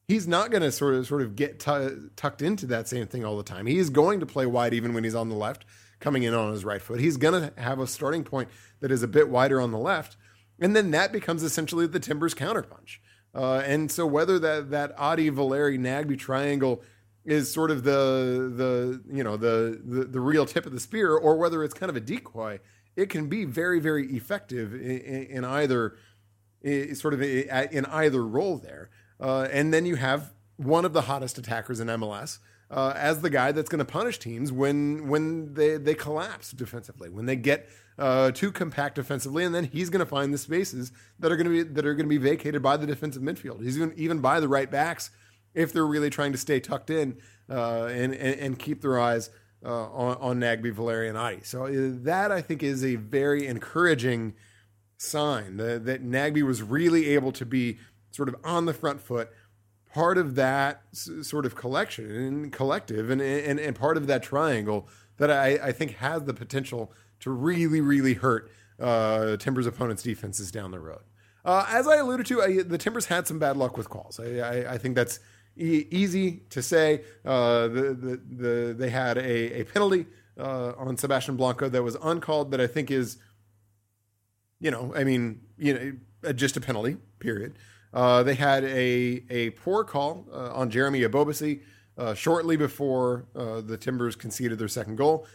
He's not going to sort of sort of get t- tucked into that same thing all the time. He is going to play wide even when he's on the left, coming in on his right foot. He's going to have a starting point that is a bit wider on the left, and then that becomes essentially the Timbers counterpunch. Uh, and so whether that that Adi Valeri Nagbe triangle is sort of the the you know the, the the real tip of the spear, or whether it's kind of a decoy, it can be very very effective in, in either sort of in either role there. Uh, and then you have one of the hottest attackers in MLS uh, as the guy that's going to punish teams when when they they collapse defensively, when they get uh, too compact defensively, and then he's going to find the spaces that are going to be that are going to be vacated by the defensive midfield. He's even even by the right backs if they're really trying to stay tucked in uh, and, and, and keep their eyes uh, on, on Nagbe, Valeri, and Adi. So uh, that I think is a very encouraging sign that, that Nagbe was really able to be sort of on the front foot, part of that sort of collection and collective, and, and and part of that triangle that I, I think has the potential to really really hurt uh, Timbers' opponents' defenses down the road. Uh, as I alluded to, I, the Timbers had some bad luck with calls. I, I, I think that's e- easy to say. Uh, the, the, the, they had a, a penalty uh, on Sebastian Blanco that was uncalled that I think is, you know, I mean, you know, just a penalty. Period. Uh, they had a a poor call uh, on Jeremy Ebobisse uh, shortly before uh, the Timbers conceded their second goal.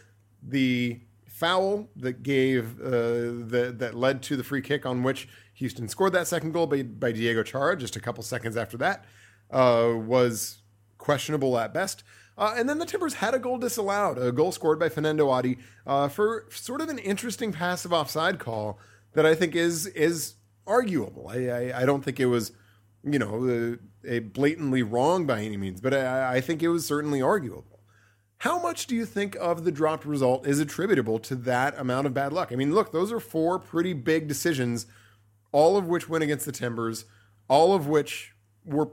The foul that gave that that led to the free kick on which Houston scored that second goal by, by Diego Chara just a couple seconds after that uh, was questionable at best. Uh, and then the Timbers had a goal disallowed, a goal scored by Fanendo Adi uh, for sort of an interesting passive offside call that I think is is arguable. I, I, I don't think it was, you know, a, a, blatantly wrong by any means, but I, I think it was certainly arguable. How much do you think of the dropped result is attributable to that amount of bad luck? I mean, look, those are four pretty big decisions, all of which went against the Timbers, all of which were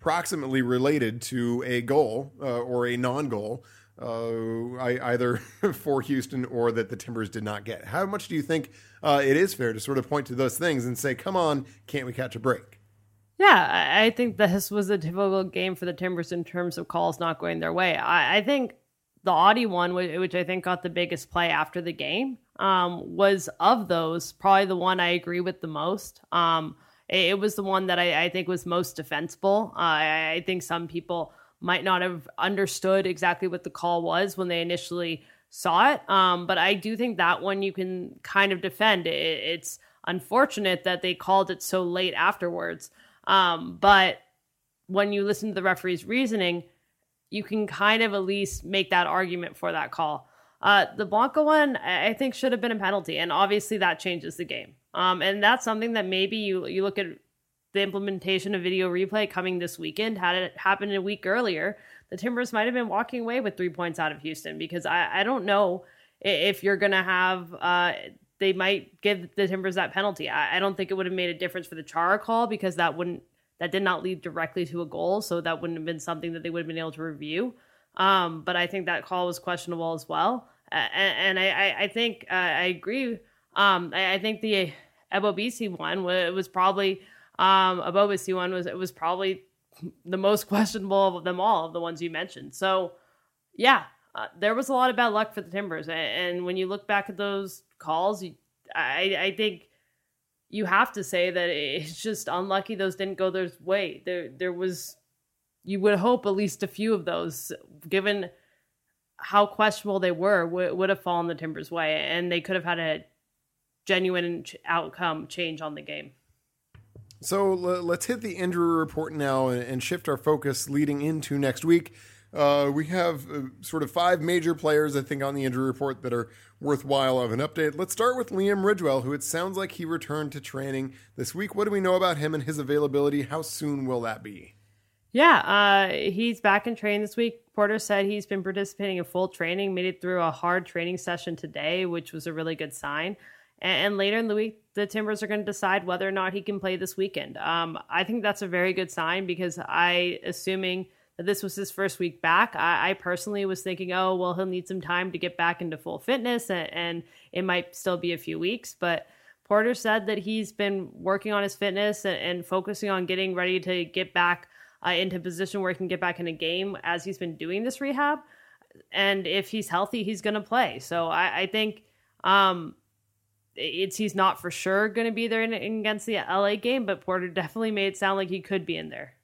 proximately related to a goal uh, or a non-goal, uh, either for Houston or that the Timbers did not get. How much do you think uh, it is fair to sort of point to those things and say, "Come on, can't we catch a break?" Yeah, I think this was a typical game for the Timbers in terms of calls not going their way. I, I think the Adi one, which I think got the biggest play after the game, um, was of those probably the one I agree with the most. Um, it was the one that I, I think was most defensible. Uh, I, I, think some people might not have understood exactly what the call was when they initially saw it. Um, but I do think that one you can kind of defend. It, it's unfortunate that they called it so late afterwards. Um, but when you listen to the referee's reasoning, you can kind of at least make that argument for that call. Uh, the Blanco one, I think, should have been a penalty, and obviously that changes the game. Um, and that's something that maybe you you look at the implementation of video replay coming this weekend. Had it happened a week earlier, the Timbers might have been walking away with three points out of Houston because I, I don't know if you're going to have. Uh, they might give the Timbers that penalty. I, I don't think it would have made a difference for the Chara call because that wouldn't that did not lead directly to a goal, so that wouldn't have been something that they would have been able to review. Um, but I think that call was questionable as well. And, and I, I, think uh, I agree. Um, I, I, think the Ebobisse one was probably um, C one was it was probably the most questionable of them all of the ones you mentioned. So yeah, uh, there was a lot of bad luck for the Timbers. And when you look back at those calls, you, I, I think you have to say that it's just unlucky those didn't go their way. There, there was you would hope at least a few of those, given how questionable they were, would have fallen the Timbers' way, and they could have had a genuine outcome change on the game. So let's hit the injury report now and shift our focus leading into next week. Uh, we have uh, sort of five major players, I think, on the injury report that are worthwhile of an update. Let's start with Liam Ridgewell, who it sounds like he returned to training this week. What do we know about him and his availability? How soon will that be? Yeah, uh, he's back in training this week. Porter said he's been participating in full training, made it through a hard training session today, which was a really good sign. And, later in the week, the Timbers are going to decide whether or not he can play this weekend. Um, I think that's a very good sign because I, assuming that this was his first week back, I, I, personally was thinking, oh, well, he'll need some time to get back into full fitness and, and it might still be a few weeks. But Porter said that he's been working on his fitness and, and focusing on getting ready to get back uh, into position where he can get back in a game as he's been doing this rehab. And if he's healthy, he's going to play. So I, I think um, it's he's not for sure going to be there in, against the LA game, but Porter definitely made it sound like he could be in there.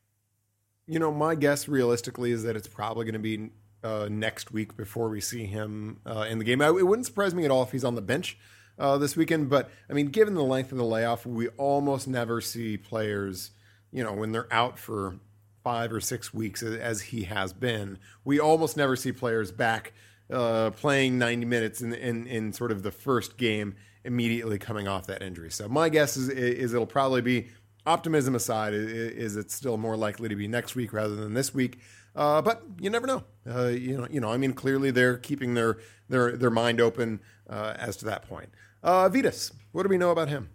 You know, my guess realistically is that it's probably going to be uh, next week before we see him uh, in the game. I, it wouldn't surprise me at all if he's on the bench uh, this weekend, but I mean, given the length of the layoff, we almost never see players, you know, when they're out for five or six weeks as he has been. We almost never see players back uh, playing 90 minutes in, in, in sort of the first game immediately coming off that injury. So my guess is, is it'll probably be optimism aside, is it's still more likely to be next week rather than this week. Uh, but you never know. Uh, you know, you know. I mean, clearly they're keeping their their their mind open uh, as to that point. Uh, Vytas, what do we know about him?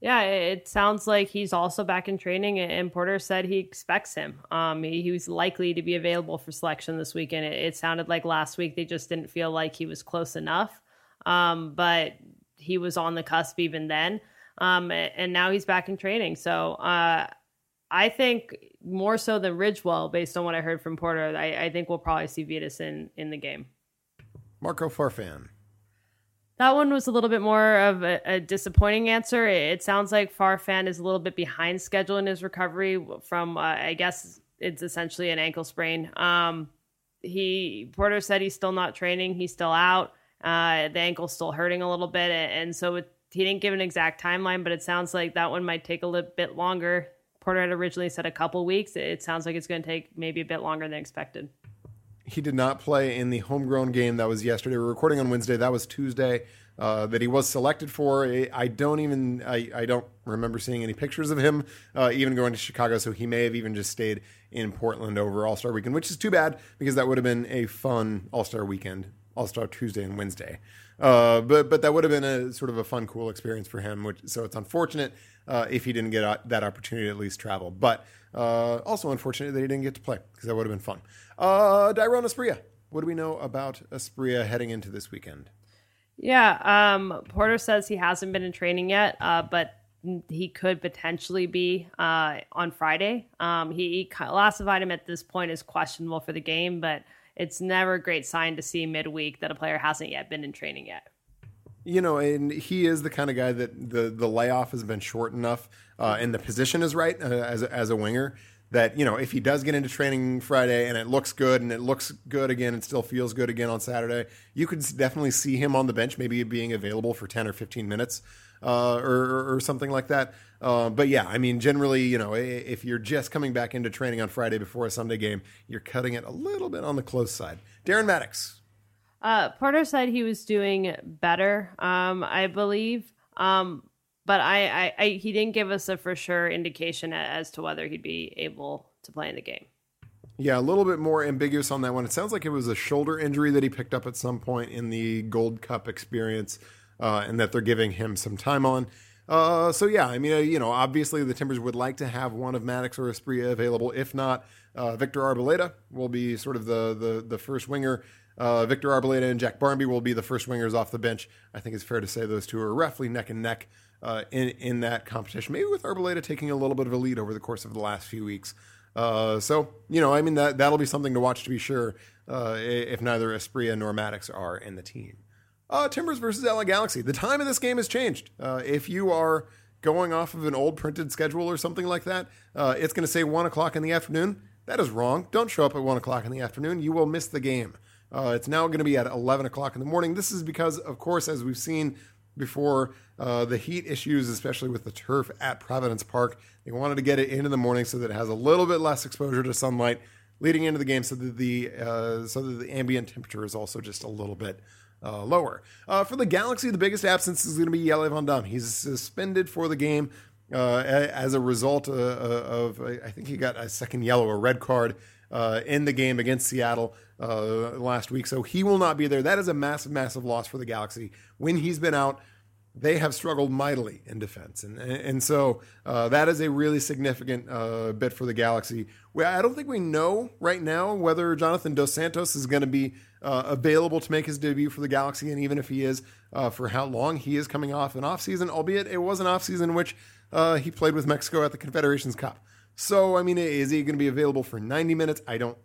Yeah, it sounds like he's also back in training, and Porter said he expects him. Um, he, he was likely to be available for selection this weekend. It, it, sounded like last week they just didn't feel like he was close enough, um, but he was on the cusp even then. Um, and now he's back in training. So uh, I think more so than Ridgewell, based on what I heard from Porter, I, I think we'll probably see Vytas in in the game. Marco Farfan. That one was a little bit more of a, a disappointing answer. It, it, sounds like Farfan is a little bit behind schedule in his recovery from, uh, I guess it's essentially an ankle sprain. Um, he Porter said he's still not training. He's still out. Uh, the ankle's still hurting a little bit, and so it, he didn't give an exact timeline, but it sounds like that one might take a little bit longer. Porter had originally said a couple weeks. It sounds like it's going to take maybe a bit longer than expected. He did not play in the homegrown game that was yesterday. We're recording on Wednesday. That was Tuesday. Uh, that he was selected for. I don't even I, I don't remember seeing any pictures of him uh, even going to Chicago. So he may have even just stayed in Portland over All Star Weekend, which is too bad because that would have been a fun All Star Weekend, All Star Tuesday and Wednesday. Uh, but but that would have been a sort of a fun, cool experience for him. Which, so it's unfortunate uh, if he didn't get that opportunity to at least travel. But uh, also unfortunate that he didn't get to play because that would have been fun. Uh, Dairon Asprilla. What do we know about Asprilla heading into this weekend? Yeah, um, Porter says he hasn't been in training yet, uh, but he could potentially be uh, on Friday. Um, he classified him at this point as questionable for the game, but it's never a great sign to see midweek that a player hasn't yet been in training yet. You know, and he is the kind of guy that the the layoff has been short enough, uh, and the position is right uh, as as a winger that you know if he does get into training Friday and it looks good and it looks good again and still feels good again on Saturday, you could definitely see him on the bench, maybe being available for ten or fifteen minutes uh, or, or, something like that. Uh, but yeah, I mean, generally, you know, if you're just coming back into training on Friday before a Sunday game, you're cutting it a little bit on the close side. Darren Mattocks. Uh, Porter said he was doing better, um, I believe. Um, but I, I, I, he didn't give us a for sure indication as to whether he'd be able to play in the game. Yeah, a little bit more ambiguous on that one. It sounds like it was a shoulder injury that he picked up at some point in the Gold Cup experience, uh, and that they're giving him some time on. Uh, so yeah, I mean, uh, you know, obviously the Timbers would like to have one of Mattocks or Asprilla available. If not, uh, Victor Arboleda will be sort of the the, the first winger. Uh, Victor Arboleda and Jack Barmby will be the first wingers off the bench. I think it's fair to say those two are roughly neck and neck uh, in in that competition. Maybe with Arboleda taking a little bit of a lead over the course of the last few weeks. Uh, so you know, I mean that that'll be something to watch to be sure. If neither Asprilla nor Mattocks are in the team. Uh, Timbers versus LA Galaxy. The time of this game has changed. Uh, if you are going off of an old printed schedule or something like that, uh, it's going to say one o'clock in the afternoon. That is wrong. Don't show up at one o'clock in the afternoon. You will miss the game. Uh, it's now going to be at 11 o'clock in the morning. This is because, of course, as we've seen before uh, the heat issues, especially with the turf at Providence Park. They wanted to get it into the morning so that it has a little bit less exposure to sunlight, leading into the game, so that the uh, so that the ambient temperature is also just a little bit uh, lower. Uh, for the Galaxy, the biggest absence is going to be Jelle Van Damme. He's suspended for the game uh, as a result uh, of, I think he got a second yellow or red card uh, in the game against Seattle uh, last week. So he will not be there. That is a massive, massive loss for the Galaxy. When he's been out, they have struggled mightily in defense, and and so uh, that is a really significant uh, bit for the Galaxy. We, I don't think we know right now whether Jonathan Dos Santos is going to be uh, available to make his debut for the Galaxy, and even if he is, uh, for how long he is coming off an offseason, albeit it was an offseason in which uh, he played with Mexico at the Confederations Cup. So I mean, is he going to be available for 90 minutes? I don't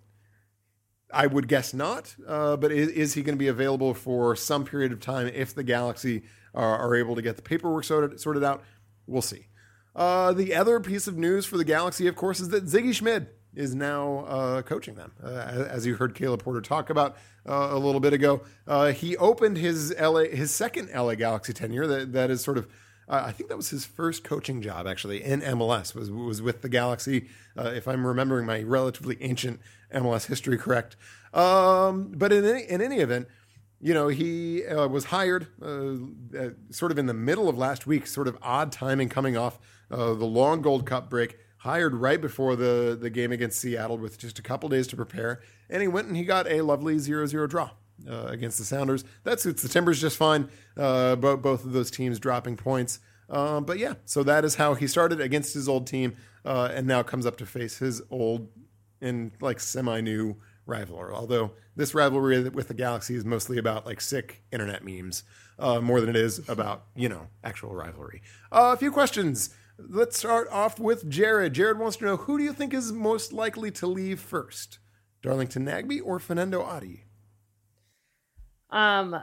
I would guess not, uh, but is, is he going to be available for some period of time if the Galaxy are, are able to get the paperwork sorted, sorted out? We'll see. Uh, the other piece of news for the Galaxy, of course, is that Sigi Schmid is now uh, coaching them. Uh, as you heard Caleb Porter talk about uh, a little bit ago, uh, he opened his LA his second LA Galaxy tenure. That that is sort of uh, I think that was his first coaching job actually in MLS was was with the Galaxy. Uh, if I'm remembering my relatively ancient MLS history correct. Um, but in any, in any event, you know, he uh, was hired uh, uh, sort of in the middle of last week, sort of odd timing coming off uh, the long Gold Cup break. Hired right before the, the game against Seattle with just a couple days to prepare. And he went and he got a lovely 0 0 draw. Uh, against the Sounders. That suits the Timbers just fine. Uh, both both of those teams dropping points. Um, but yeah, so that is how he started against his old team, and now comes up to face his old and like semi new rivalry. Although this rivalry with the Galaxy is mostly about like sick internet memes uh, more than it is about you know actual rivalry. Uh, a few questions. Let's start off with Jared. Jared wants to know who do you think is most likely to leave first, Darlington Nagbe or Fanendo Adi? Um,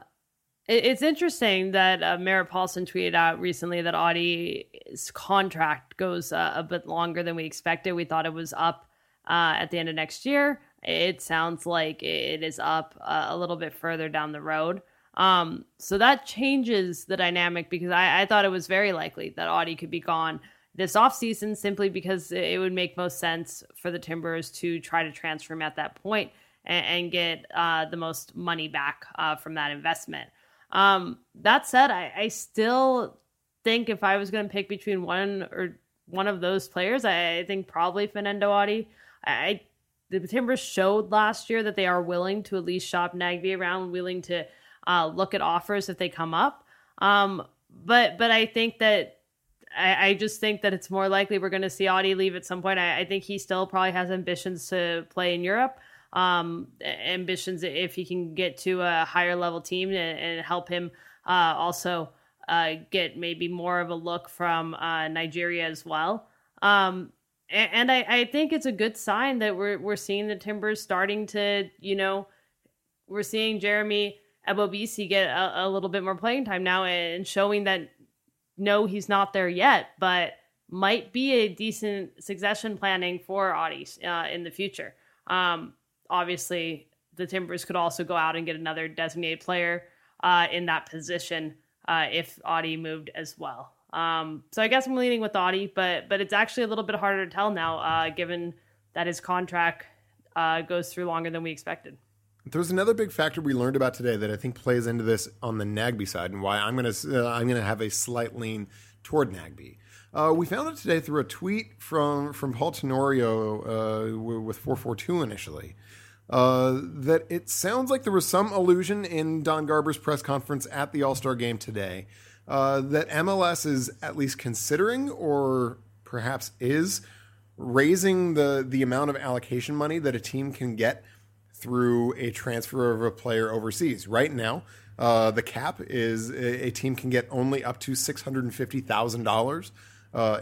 it's interesting that uh, Merritt Paulson tweeted out recently that Adi's contract goes uh, a bit longer than we expected. We thought it was up uh, at the end of next year. It sounds like it is up uh, a little bit further down the road. Um, so that changes the dynamic because I, I thought it was very likely that Adi could be gone this offseason simply because it would make most sense for the Timbers to try to transfer him at that point and, and get uh, the most money back uh, from that investment. Um, that said, I, I still think if I was going to pick between one or one of those players, I, I think probably Fanendo Adi. I, the Timbers showed last year that they are willing to at least shop Nagbe around, willing to uh, look at offers if they come up. Um, but but I think that I, I, just think that it's more likely we're going to see Adi leave at some point. I, I, think he still probably has ambitions to play in Europe um, ambitions if he can get to a higher level team and, and help him uh, also uh, get maybe more of a look from uh, Nigeria as well. Um, and, I, I, think it's a good sign that we're we're seeing the Timbers starting to, you know, we're seeing Jeremy Ebobisse get a, a little bit more playing time now and showing that no, he's not there yet, but might be a decent succession planning for Adi uh, in the future. Um, obviously the Timbers could also go out and get another designated player uh, in that position uh, if Adi moved as well. Um, so I guess I'm leaning with Adi, but but it's actually a little bit harder to tell now, uh, given that his contract uh, goes through longer than we expected. There's another big factor we learned about today that I think plays into this on the Nagbe side, and why I'm gonna uh, I'm gonna have a slight lean toward Nagbe. Uh, we found it today through a tweet from from Paul Tenorio uh, with 442 initially. Uh, that it sounds like there was some allusion in Don Garber's press conference at the All Star game today uh, that MLS is at least considering, or perhaps is, raising the the amount of allocation money that a team can get through a transfer of a player overseas. Right now, uh, the cap is a, a, team can get only up to six hundred and fifty thousand uh, dollars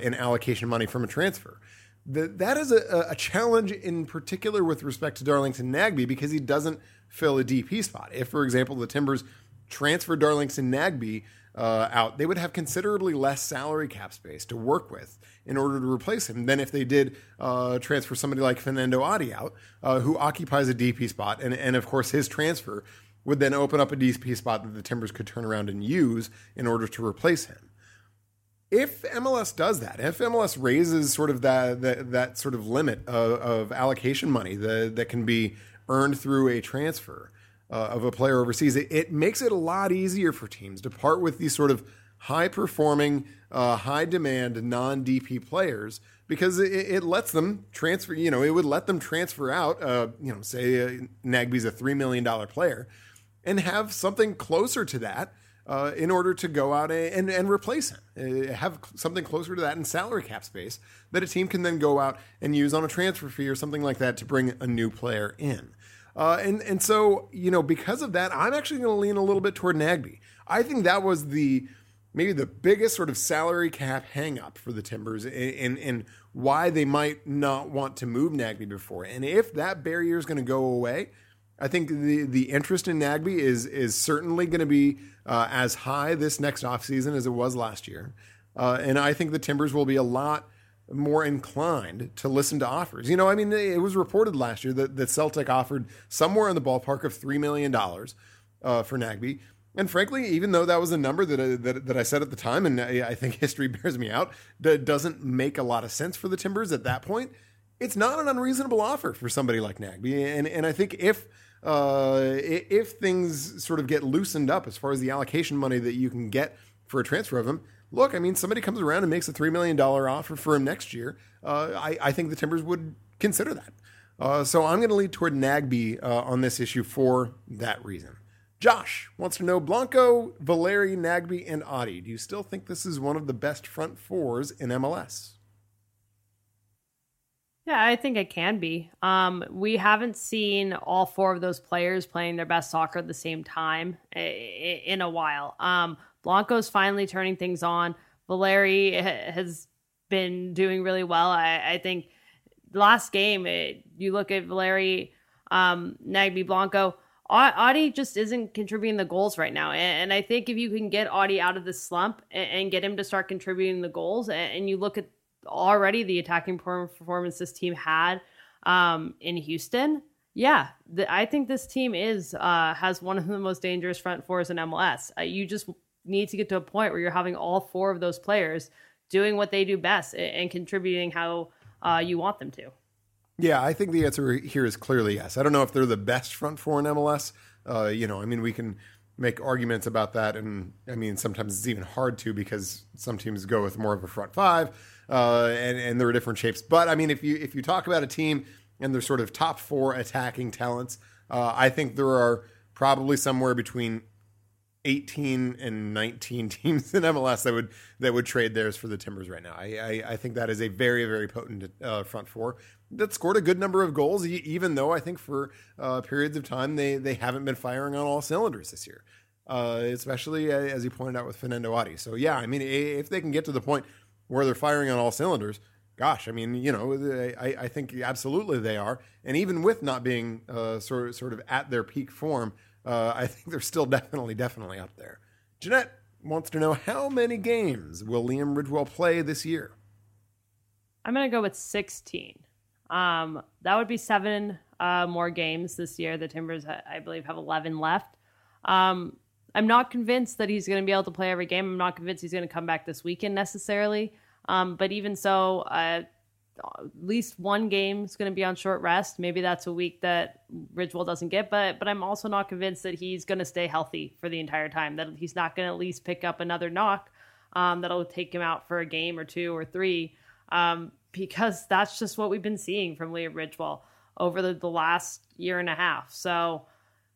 in allocation money from a transfer the, that is a, a, challenge in particular with respect to Darlington Nagbe because he doesn't fill a DP spot. If, for example, the Timbers transfer Darlington Nagbe uh, out, they would have considerably less salary cap space to work with in order to replace him than if they did uh, transfer somebody like Fanendo Adi out, uh, who occupies a DP spot. And, and of course, his transfer would then open up a DP spot that the Timbers could turn around and use in order to replace him if MLS does that, if MLS raises sort of that that, that sort of limit of, of allocation money that, that can be earned through a transfer uh, of a player overseas, it, it, makes it a lot easier for teams to part with these sort of high performing, uh, high demand non DP players because it, it, lets them transfer. You know, it would let them transfer out. Uh, you know, say uh, Nagbe's a three million dollar player, and have something closer to that uh, in order to go out and, and replace him. Uh, have something closer to that in salary cap space that a team can then go out and use on a transfer fee or something like that to bring a new player in. Uh, and and so you know because of that, I'm actually going to lean a little bit toward Nagbe. I think that was the maybe the biggest sort of salary cap hangup for the Timbers and, and, why they might not want to move Nagbe before. And if that barrier is going to go away, I think the the interest in Nagbe is is certainly going to be uh, as high this next offseason as it was last year. Uh, and I think the Timbers will be a lot more inclined to listen to offers. You know, I mean, it was reported last year that, that Celtic offered somewhere in the ballpark of $3 million uh, for Nagbe. And frankly, even though that was a number that I, that, that I said at the time, and I, I think history bears me out, that doesn't make a lot of sense for the Timbers at that point, it's not an unreasonable offer for somebody like Nagbe. And, and I think if uh, if things sort of get loosened up as far as the allocation money that you can get for a transfer of him, look, I mean, somebody comes around and makes a $3 million offer for him next year. Uh, I, I, think the Timbers would consider that. Uh, so I'm going to lead toward Nagbe uh, on this issue for that reason. Josh wants to know Blanco, Valeri, Nagbe, and Adi. Do you still think this is one of the best front fours in MLS? Yeah, I think it can be. Um, we haven't seen all four of those players playing their best soccer at the same time in a while. Um, Blanco's finally turning things on. Valeri has been doing really well. I, I think last game, it, you look at Valeri, um, Nagbe, Blanco. Adi just isn't contributing the goals right now. And, I think if you can get Adi out of the slump and, get him to start contributing the goals, and you look at already the attacking performance this team had um, in Houston, yeah, the, I think this team is uh, has one of the most dangerous front fours in MLS. Uh, you just need to get to a point where you're having all four of those players doing what they do best and, and contributing how uh, you want them to. Yeah, I think the answer here is clearly yes. I don't know if they're the best front four in MLS. Uh, you know, I mean, we can make arguments about that, and I mean, sometimes it's even hard to because some teams go with more of a front five uh, and and there are different shapes. But I mean, if you if you talk about a team and their sort of top four attacking talents, uh, I think there are probably somewhere between 18 and 19 teams in MLS that would that would trade theirs for the Timbers right now. I I, I think that is a very very potent uh, front four that scored a good number of goals, even though I think for uh, periods of time they they haven't been firing on all cylinders this year, uh, especially uh, as you pointed out with Fanendo Adi. So yeah, I mean if they can get to the point where they're firing on all cylinders, gosh, I mean, you know, I, I think absolutely they are. And even with not being uh, sort of, sort of at their peak form, uh, I think they're still definitely, definitely up there. Jeanette wants to know how many games will Liam Ridgewell play this year? I'm going to go with 16. Um, that would be seven uh, more games this year. The Timbers, I believe, have 11 left. Um, I'm not convinced that he's going to be able to play every game. I'm not convinced he's going to come back this weekend necessarily. Um, but even so, uh, at least one game is going to be on short rest. Maybe that's a week that Ridgewell doesn't get, but but I'm also not convinced that he's going to stay healthy for the entire time. That he's not going to at least pick up another knock um, that'll take him out for a game or two or three, um, because that's just what we've been seeing from Liam Ridgewell over the, the last year and a half. So,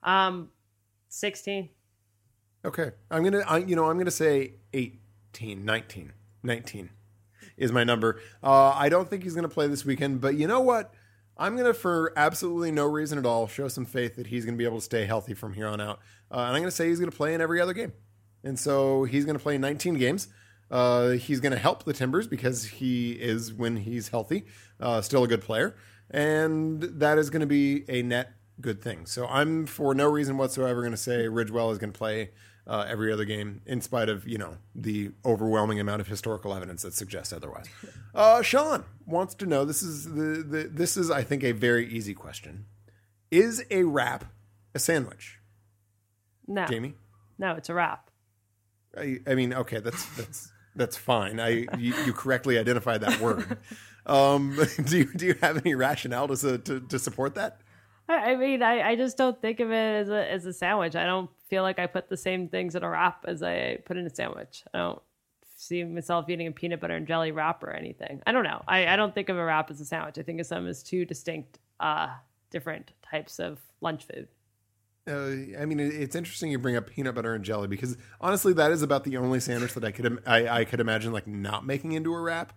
um, 16. Okay, I'm gonna I, you know I'm gonna say 18, 19, 19 is my number. Uh, I don't think he's going to play this weekend, but you know what? I'm going to, for absolutely no reason at all, show some faith that he's going to be able to stay healthy from here on out. Uh, and I'm going to say he's going to play in every other game. And so he's going to play 19 games. Uh, he's going to help the Timbers because he is, when he's healthy, uh, still a good player. And that is going to be a net good thing. So I'm, for no reason whatsoever, going to say Ridgewell is going to play uh, every other game, in spite of you know the overwhelming amount of historical evidence that suggests otherwise. Uh, Sean wants to know. This is the, the this is I think a very easy question. Is a wrap a sandwich? No, Jamie. No, it's a wrap. I, I mean, okay, that's that's that's fine. I you, you correctly identified that word. Um, do you do you have any rationale to to, to support that? I, mean, I, I just don't think of it as a as a sandwich. I don't feel like I put the same things in a wrap as I put in a sandwich. I don't see myself eating a peanut butter and jelly wrap or anything. I don't know. I, I don't think of a wrap as a sandwich. I think of them as two distinct, uh, different types of lunch food. Uh, I mean, it's interesting you bring up peanut butter and jelly because honestly, that is about the only sandwich that I could I, I could imagine like not making into a wrap.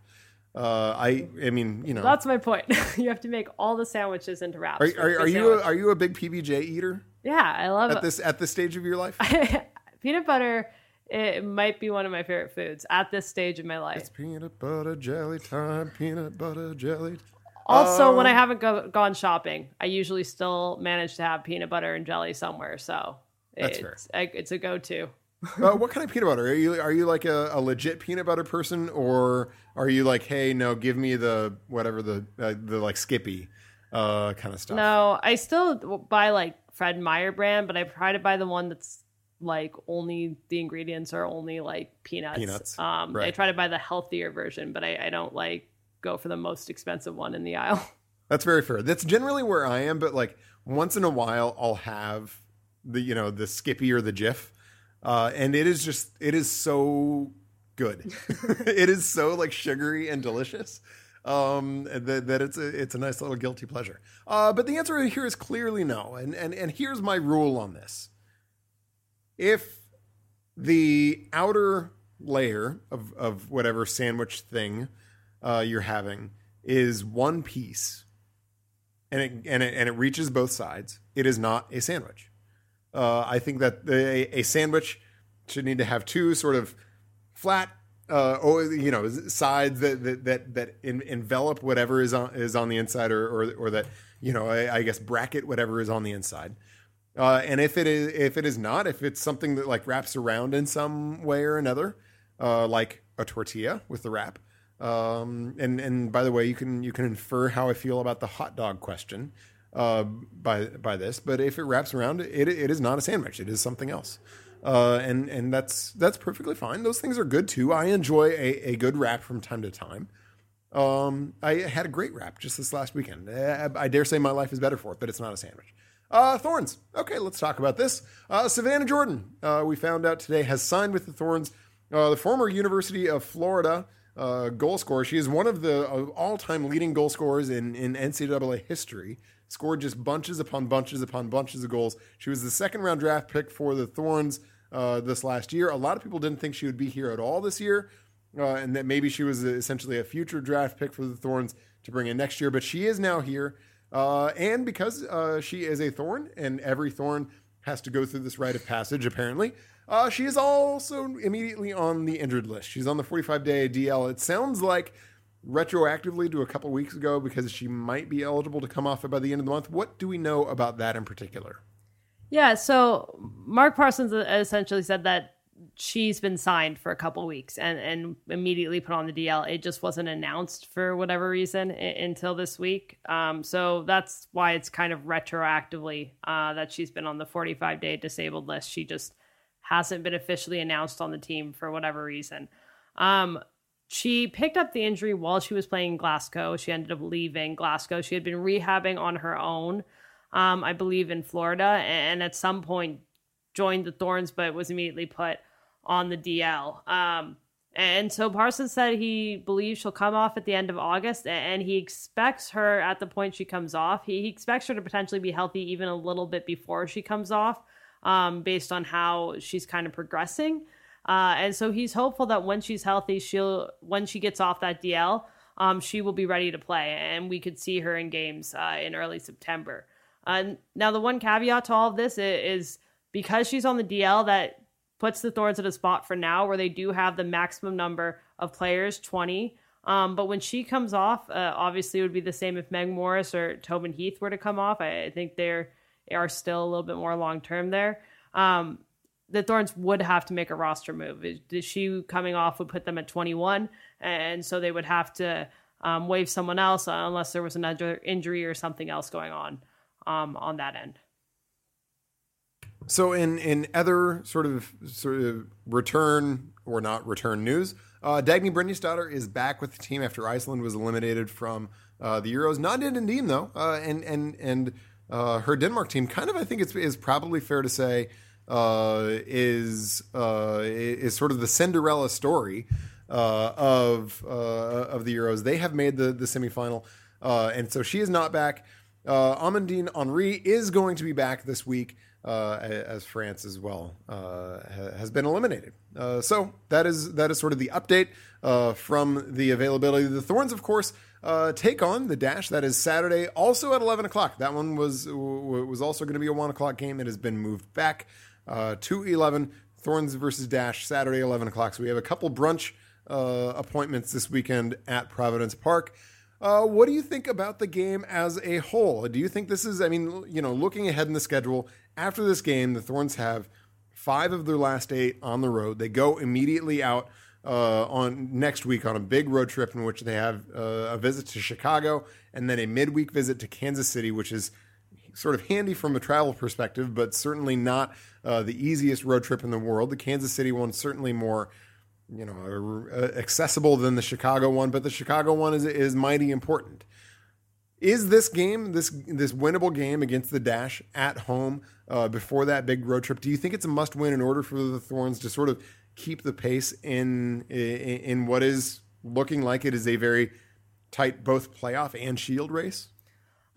Uh, I I mean, you know, that's my point. you have to make all the sandwiches into wraps. Are, are, are you a, are you a big PBJ eater? Yeah, I love at it. this at this stage of your life. peanut butter it might be one of my favorite foods at this stage of my life. It's peanut butter jelly time. Peanut butter jelly. Also, when I haven't go- gone shopping, I usually still manage to have peanut butter and jelly somewhere. So That's it's a, it's a go-to. uh, what kind of peanut butter are you? Are you like a, a, legit peanut butter person, or are you like, hey, no, give me the whatever the uh, the like Skippy uh, kind of stuff? No, I still buy like Fred Meyer brand, but I try to buy the one that's like only the ingredients are only like peanuts. Peanuts. Um, right. I try to buy the healthier version, but I, I don't like go for the most expensive one in the aisle. That's very fair. That's generally where I am, but like once in a while I'll have the you know the Skippy or the Jif, uh, and it is just it is so good. it is so like sugary and delicious um, that, that it's a it's a nice little guilty pleasure. Uh, but the answer here is clearly no, and and and here's my rule on this: if the outer layer of of whatever sandwich thing uh, you're having is one piece, and it and it and it reaches both sides. It is not a sandwich. Uh, I think that a, a sandwich should need to have two sort of flat uh, or you know sides that that that, that in, envelop whatever is on is on the inside or or, or that you know I, I, guess bracket whatever is on the inside. Uh, and if it is if it is not if it's something that like wraps around in some way or another uh, like a tortilla with the wrap um, and and by the way, you can you can infer how I feel about the hot dog question uh, by by this. But if it wraps around, it it is not a sandwich. It is something else, uh, and and that's that's perfectly fine. Those things are good too. I enjoy a, a good wrap from time to time. Um, I had a great wrap just this last weekend. I, I dare say my life is better for it, but it's not a sandwich. Uh, Thorns. Okay, let's talk about this. Uh, Savannah Jordan, uh, we found out today, has signed with the Thorns. Uh, the former University of Florida uh, goal scorer. She is one of the uh, all-time leading goal scorers in, in NCAA history. Scored just bunches upon bunches upon bunches of goals. She was the second round draft pick for the Thorns uh, this last year. A lot of people didn't think she would be here at all this year, uh, and that maybe she was essentially a future draft pick for the Thorns to bring in next year. But she is now here, uh, and because uh, she is a Thorn, and every Thorn has to go through this rite of passage, apparently. Uh, she is also immediately on the injured list. She's on the 45 day DL. It sounds like retroactively to a couple weeks ago because she might be eligible to come off it by the end of the month. What do we know about that in particular? Yeah, so Mark Parsons essentially said that she's been signed for a couple weeks and, and immediately put on the DL. It just wasn't announced for whatever reason until this week. Um, so that's why it's kind of retroactively uh, that she's been on the 45 day disabled list. She just hasn't been officially announced on the team for whatever reason. Um, she picked up the injury while she was playing in Glasgow. She ended up leaving Glasgow. She had been rehabbing on her own, um, I believe, in Florida, and at some point joined the Thorns, but was immediately put on the DL. Um, and so Parsons said he believes she'll come off at the end of August, and he expects her at the point she comes off. He, expects her to potentially be healthy even a little bit before she comes off um, based on how she's kind of progressing. Uh, and so he's hopeful that when she's healthy, she'll when she gets off that DL, um, she will be ready to play, and we could see her in games uh, in early September. Uh, now, the one caveat to all of this is because she's on the DL, that puts the Thorns at a spot for now where they do have the maximum number of players, 20. Um, but when she comes off, uh, obviously it would be the same if Meg Morris or Tobin Heath were to come off. I, I think they're are still a little bit more long term there. Um, the Thorns would have to make a roster move. She coming off would put them at 21, and so they would have to um, waive someone else unless there was another injury or something else going on um, on that end. So in in other sort of sort of return or not return news, uh, Dagny Brynjarsdottir is back with the team after Iceland was eliminated from uh, the Euros. Nadia Nadim though, uh, and and and uh, her Denmark team kind of I think it's is probably fair to say uh, is uh, is sort of the Cinderella story uh, of uh, of the Euros. They have made the the semifinal, uh, and so she is not back. Amandine Henry is going to be back this week as France as well has been eliminated. So that is that is sort of the update from the availability. The Thorns, of course, uh, take on the Dash. That is Saturday, also at eleven o'clock. That one was was also going to be a one o'clock game. It has been moved back uh, to eleven. Thorns versus Dash Saturday, eleven o'clock. So we have a couple brunch appointments this weekend at Providence Park. Uh, what do you think about the game as a whole? Do you think this is, I mean, you know, looking ahead in the schedule, after this game, the Thorns have five of their last eight on the road. They go immediately out uh, on next week on a big road trip in which they have uh, a visit to Chicago and then a midweek visit to Kansas City, which is sort of handy from a travel perspective, but certainly not uh, the easiest road trip in the world. The Kansas City one certainly more you know accessible than the Chicago one, but the Chicago one is is mighty important. Is this game this this winnable game against the Dash at home uh, before that big road trip? Do you think it's a must win in order for the Thorns to sort of keep the pace in in, in what is looking like it is a very tight both playoff and shield race?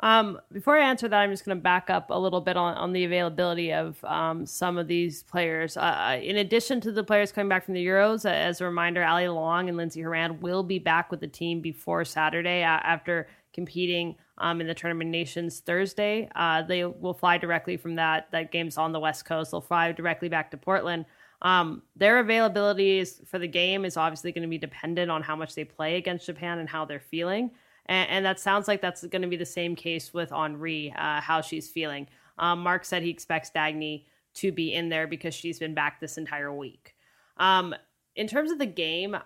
Um, before I answer that, I'm just going to back up a little bit on, on the availability of um, some of these players. Uh, uh, in addition to the players coming back from the Euros, uh, as a reminder, Allie Long and Lindsey Horan will be back with the team before Saturday uh, after competing um, in the Tournament Nations Thursday. Uh, they will fly directly from that. That game's on the West Coast. They'll fly directly back to Portland. Um, their availability is, for the game is obviously going to be dependent on how much they play against Japan and how they're feeling. And, and that sounds like that's going to be the same case with Henry, uh, how she's feeling. Um, Mark said he expects Dagny to be in there because she's been back this entire week. Um, in terms of the game,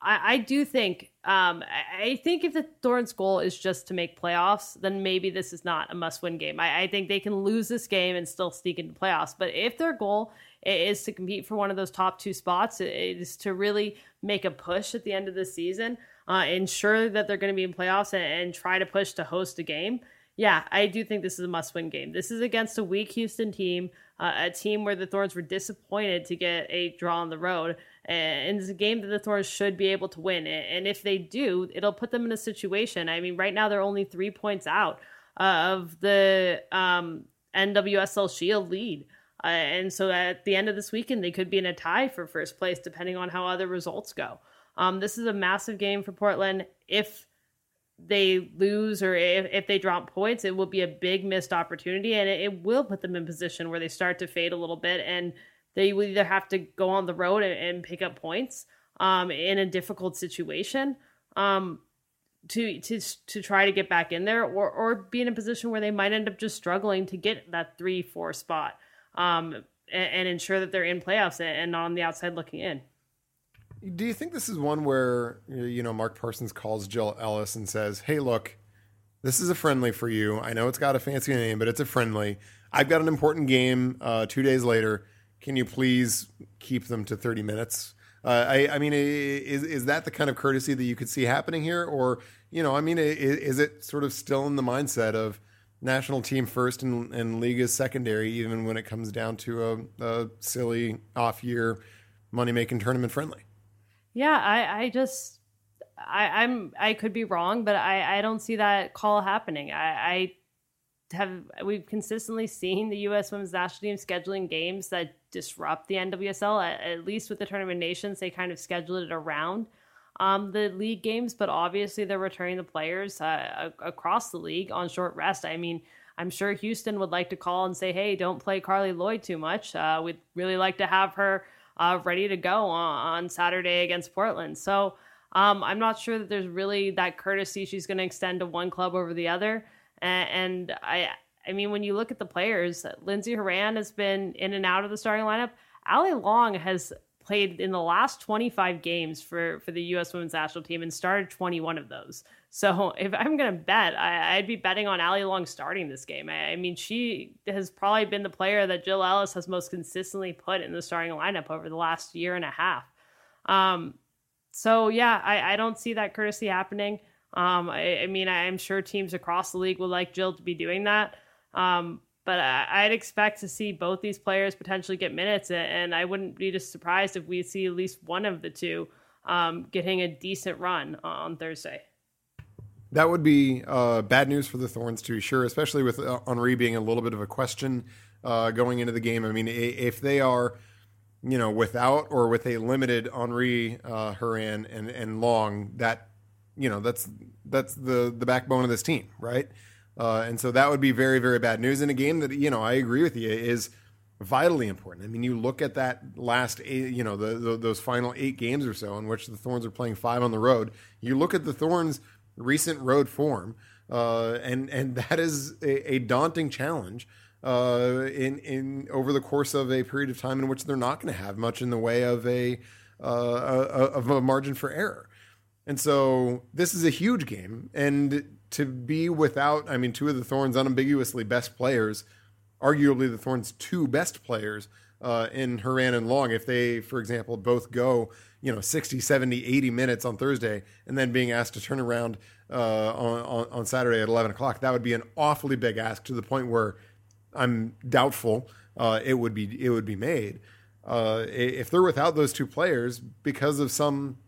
I, I do think um, I think if the Thorns' goal is just to make playoffs, then maybe this is not a must-win game. I, I think they can lose this game and still sneak into playoffs. But if their goal is to compete for one of those top two spots, it is to really make a push at the end of the season uh, ensure that they're going to be in playoffs and, and try to push to host a game. Yeah, I do think this is a must win game. This is against a weak Houston team, uh, a team where the Thorns were disappointed to get a draw on the road. And it's a game that the Thorns should be able to win. And if they do, it'll put them in a situation. I mean, right now they're only three points out uh, of the um, NWSL Shield lead. Uh, and so at the end of this weekend, they could be in a tie for first place, depending on how other results go. Um, this is a massive game for Portland. If they lose or if, if they drop points, it will be a big missed opportunity and it, it, will put them in position where they start to fade a little bit and they will either have to go on the road and, and pick up points um, in a difficult situation um, to to to try to get back in there or or be in a position where they might end up just struggling to get that three four spot um, and, and ensure that they're in playoffs and not on the outside looking in. Do you think this is one where you know Mark Parsons calls Jill Ellis and says, "Hey, look, this is a friendly for you. I know it's got a fancy name, but it's a friendly. I've got an important game uh, two days later. Can you please keep them to thirty minutes?" Uh, I, I, mean, is is that the kind of courtesy that you could see happening here, or you know, I mean, is, is it sort of still in the mindset of national team first and, and league is secondary, even when it comes down to a, a silly off year money making tournament friendly? Yeah, I, I just I, I'm I could be wrong, but I, I don't see that call happening. I, I have we've consistently seen the U.S. Women's National Team scheduling games that disrupt the NWSL. At, at least with the Tournament Nations, they kind of scheduled it around um, the league games, but obviously they're returning the players uh, across the league on short rest. I mean, I'm sure Houston would like to call and say, "Hey, don't play Carly Lloyd too much. Uh, we'd really like to have her." Uh, ready to go on, on Saturday against Portland. So um, I'm not sure that there's really that courtesy she's going to extend to one club over the other. And, and I, I mean, when you look at the players, Lindsey Horan has been in and out of the starting lineup. Allie Long has played in the last 25 games for for the U.S. Women's National Team and started 21 of those. So if I'm gonna bet, I, would be betting on Allie Long starting this game. I, I, mean, she has probably been the player that Jill Ellis has most consistently put in the starting lineup over the last year and a half. Um, so yeah, I, I don't see that courtesy happening. Um, I, I, mean, I'm sure teams across the league would like Jill to be doing that. Um, but I, would expect to see both these players potentially get minutes, and I wouldn't be just surprised if we see at least one of the two um, getting a decent run on Thursday. That would be uh, bad news for the Thorns, to be sure, especially with uh, Henry being a little bit of a question uh, going into the game. I mean, if they are you know, without or with a limited Henry, uh, Horan, and and Long, that you know that's that's the the backbone of this team, right? Uh, and so that would be very very bad news in a game that you know I agree with you is vitally important. I mean, you look at that last eight, you know, the, the, those final eight games or so in which the Thorns are playing five on the road. You look at the Thorns' recent road form, uh, and and that is a, a daunting challenge uh, in in over the course of a period of time in which they're not going to have much in the way of a, uh, a, of a margin for error. And so this is a huge game, and to be without, I mean, two of the Thorns' unambiguously best players, arguably the Thorns' two best players uh, in Horan and Long, if they, for example, both go, you know, 60, 70, 80 minutes on Thursday, and then being asked to turn around uh, on, on Saturday at 11 o'clock, that would be an awfully big ask to the point where I'm doubtful uh, it would be it would be made. Uh, if they're without those two players because of some,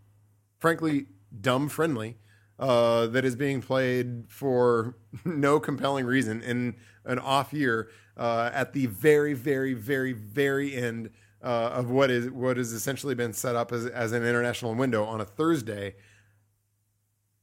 frankly, dumb friendly uh, that is being played for no compelling reason in an off year uh, at the very, very, very, very end uh, of what is what has essentially been set up as, as an international window on a Thursday.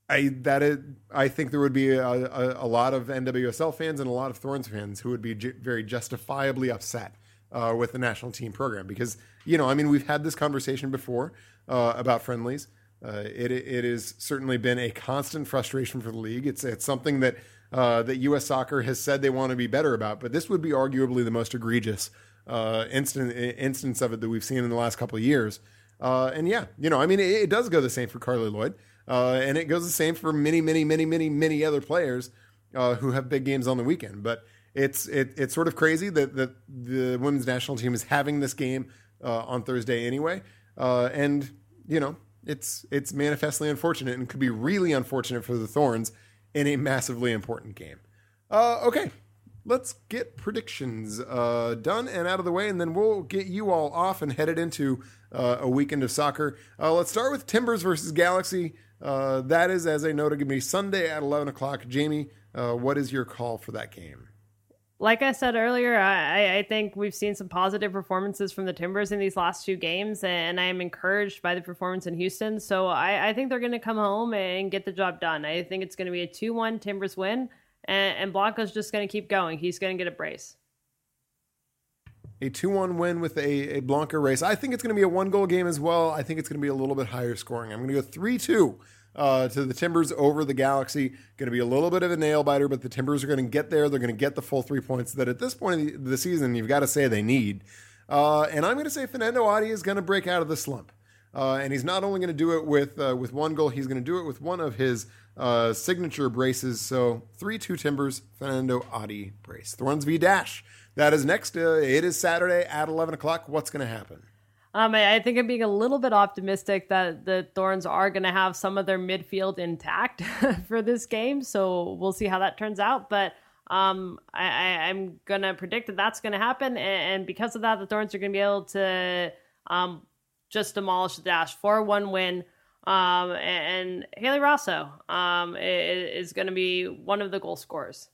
I that is, I think there would be a, a, a, lot of NWSL fans and a lot of Thorns fans who would be j- very justifiably upset uh, with the national team program because you know I mean we've had this conversation before uh, about friendlies. Uh, it it has certainly been a constant frustration for the league. It's it's something that uh, that U.S. Soccer has said they want to be better about, but this would be arguably the most egregious uh, instant, instance of it that we've seen in the last couple of years. Uh, and yeah, you know I mean it, it does go the same for Carly Lloyd. Uh, and it goes the same for many, many, many, many, many other players uh, who have big games on the weekend. But it's it, it's sort of crazy that, that the women's national team is having this game on Thursday anyway. And, you know, it's it's manifestly unfortunate and could be really unfortunate for the Thorns in a massively important game. Uh, okay, let's get predictions uh, done and out of the way, and then we'll get you all off and headed into uh, a weekend of soccer. Uh, let's start with Timbers versus Galaxy. Uh, that is, as I noted, going to be Sunday at 11 o'clock. Jamie, uh, what is your call for that game? Like I said earlier, I, I, think we've seen some positive performances from the Timbers in these last two games, and I am encouraged by the performance in Houston. So I, I think they're going to come home and get the job done. I think it's going to be a 2 1 Timbers win, and, and Blanco's just going to keep going. He's going to get a brace a 2 1 win with a, a Blanco brace. I think it's going to be a one goal game as well. I think it's going to be a little bit higher scoring. I'm going to go 3 2 uh, to the Timbers over the Galaxy. Going to be a little bit of a nail biter, but the Timbers are going to get there. They're going to get the full three points that at this point of the, the season, you've got to say they need. Uh, and I'm going to say Fanendo Adi is going to break out of the slump. Uh, and he's not only going to do it with uh, with one goal, he's going to do it with one of his uh, signature braces. So 3 2 Timbers, Fanendo Adi brace. Thorns v Dash. That is next. Uh, it is Saturday at 11 o'clock. What's going to happen? Um, I think I'm being a little bit optimistic that the Thorns are going to have some of their midfield intact for this game. So we'll see how that turns out. But um, I, am going to predict that that's going to happen. And, and, because of that, the Thorns are going to be able to um, just demolish the Dash 4 1 win. Um, and, and Hayley Raso um, is going to be one of the goal scorers.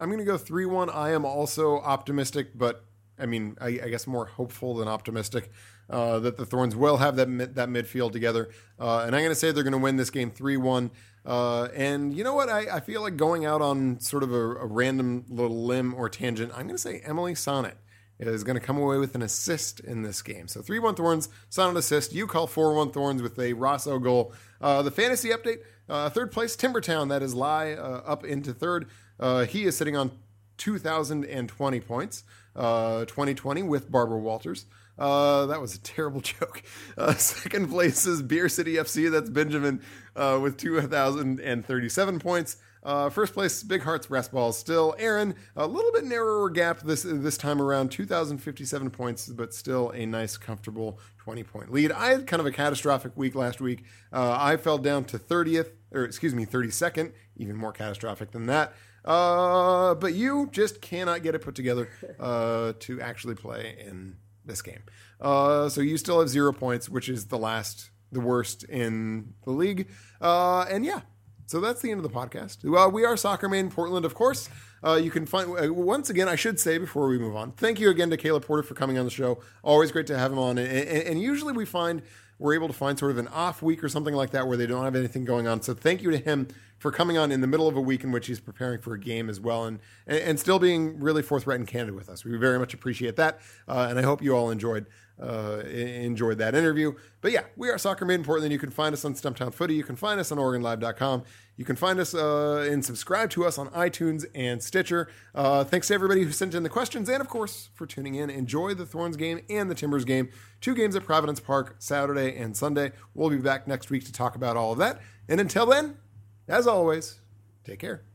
I'm going to go 3 1. I am also optimistic, but I mean, I, I guess more hopeful than optimistic uh, that the Thorns will have that mid, that midfield together. Uh, and I'm going to say they're going to win this game 3 1. Uh, and you know what? I, I, feel like going out on sort of a, a random little limb or tangent. I'm going to say Emily Sonnett is going to come away with an assist in this game. So 3 1 Thorns, Sonnett assist. You call 4 1 Thorns with a Raso goal. Uh, the fantasy update uh, third place, Timbertown. That is Lie uh, up into third. Uh, he is sitting on 2,020 points, uh, 2020 with Barbara Walters. Uh, that was a terrible joke. Uh, second place is Beer City FC. That's Benjamin uh, with 2,037 points. Uh, first place, Big Hearts Rest Balls. Still, Aaron, a little bit narrower gap this this time around, 2,057 points, but still a nice, comfortable 20 point lead. I had kind of a catastrophic week last week. Uh, I fell down to 30th, or excuse me, 32nd, even more catastrophic than that. Uh, but you just cannot get it put together uh, to actually play in this game. Uh, so you still have zero points, which is the last, the worst in the league. Uh, and yeah, so that's the end of the podcast. Well, we are Soccer Main Portland, of course. Uh, you can find, uh, once again, I should say before we move on, thank you again to Caleb Porter for coming on the show. Always great to have him on. And, and, and usually we find we're able to find sort of an off week or something like that where they don't have anything going on. So thank you to him for coming on in the middle of a week in which he's preparing for a game as well and, and, still being really forthright and candid with us. We very much appreciate that. Uh, and I hope you all enjoyed uh, enjoyed that interview. But yeah, we are Soccer Made in Portland. You can find us on Stumptown Footy. You can find us on OregonLive.com. You can find us uh, and subscribe to us on iTunes and Stitcher. Uh, thanks to everybody who sent in the questions and, of course, for tuning in. Enjoy the Thorns game and the Timbers game. Two games at Providence Park, Saturday and Sunday. We'll be back next week to talk about all of that. And until then, as always, take care.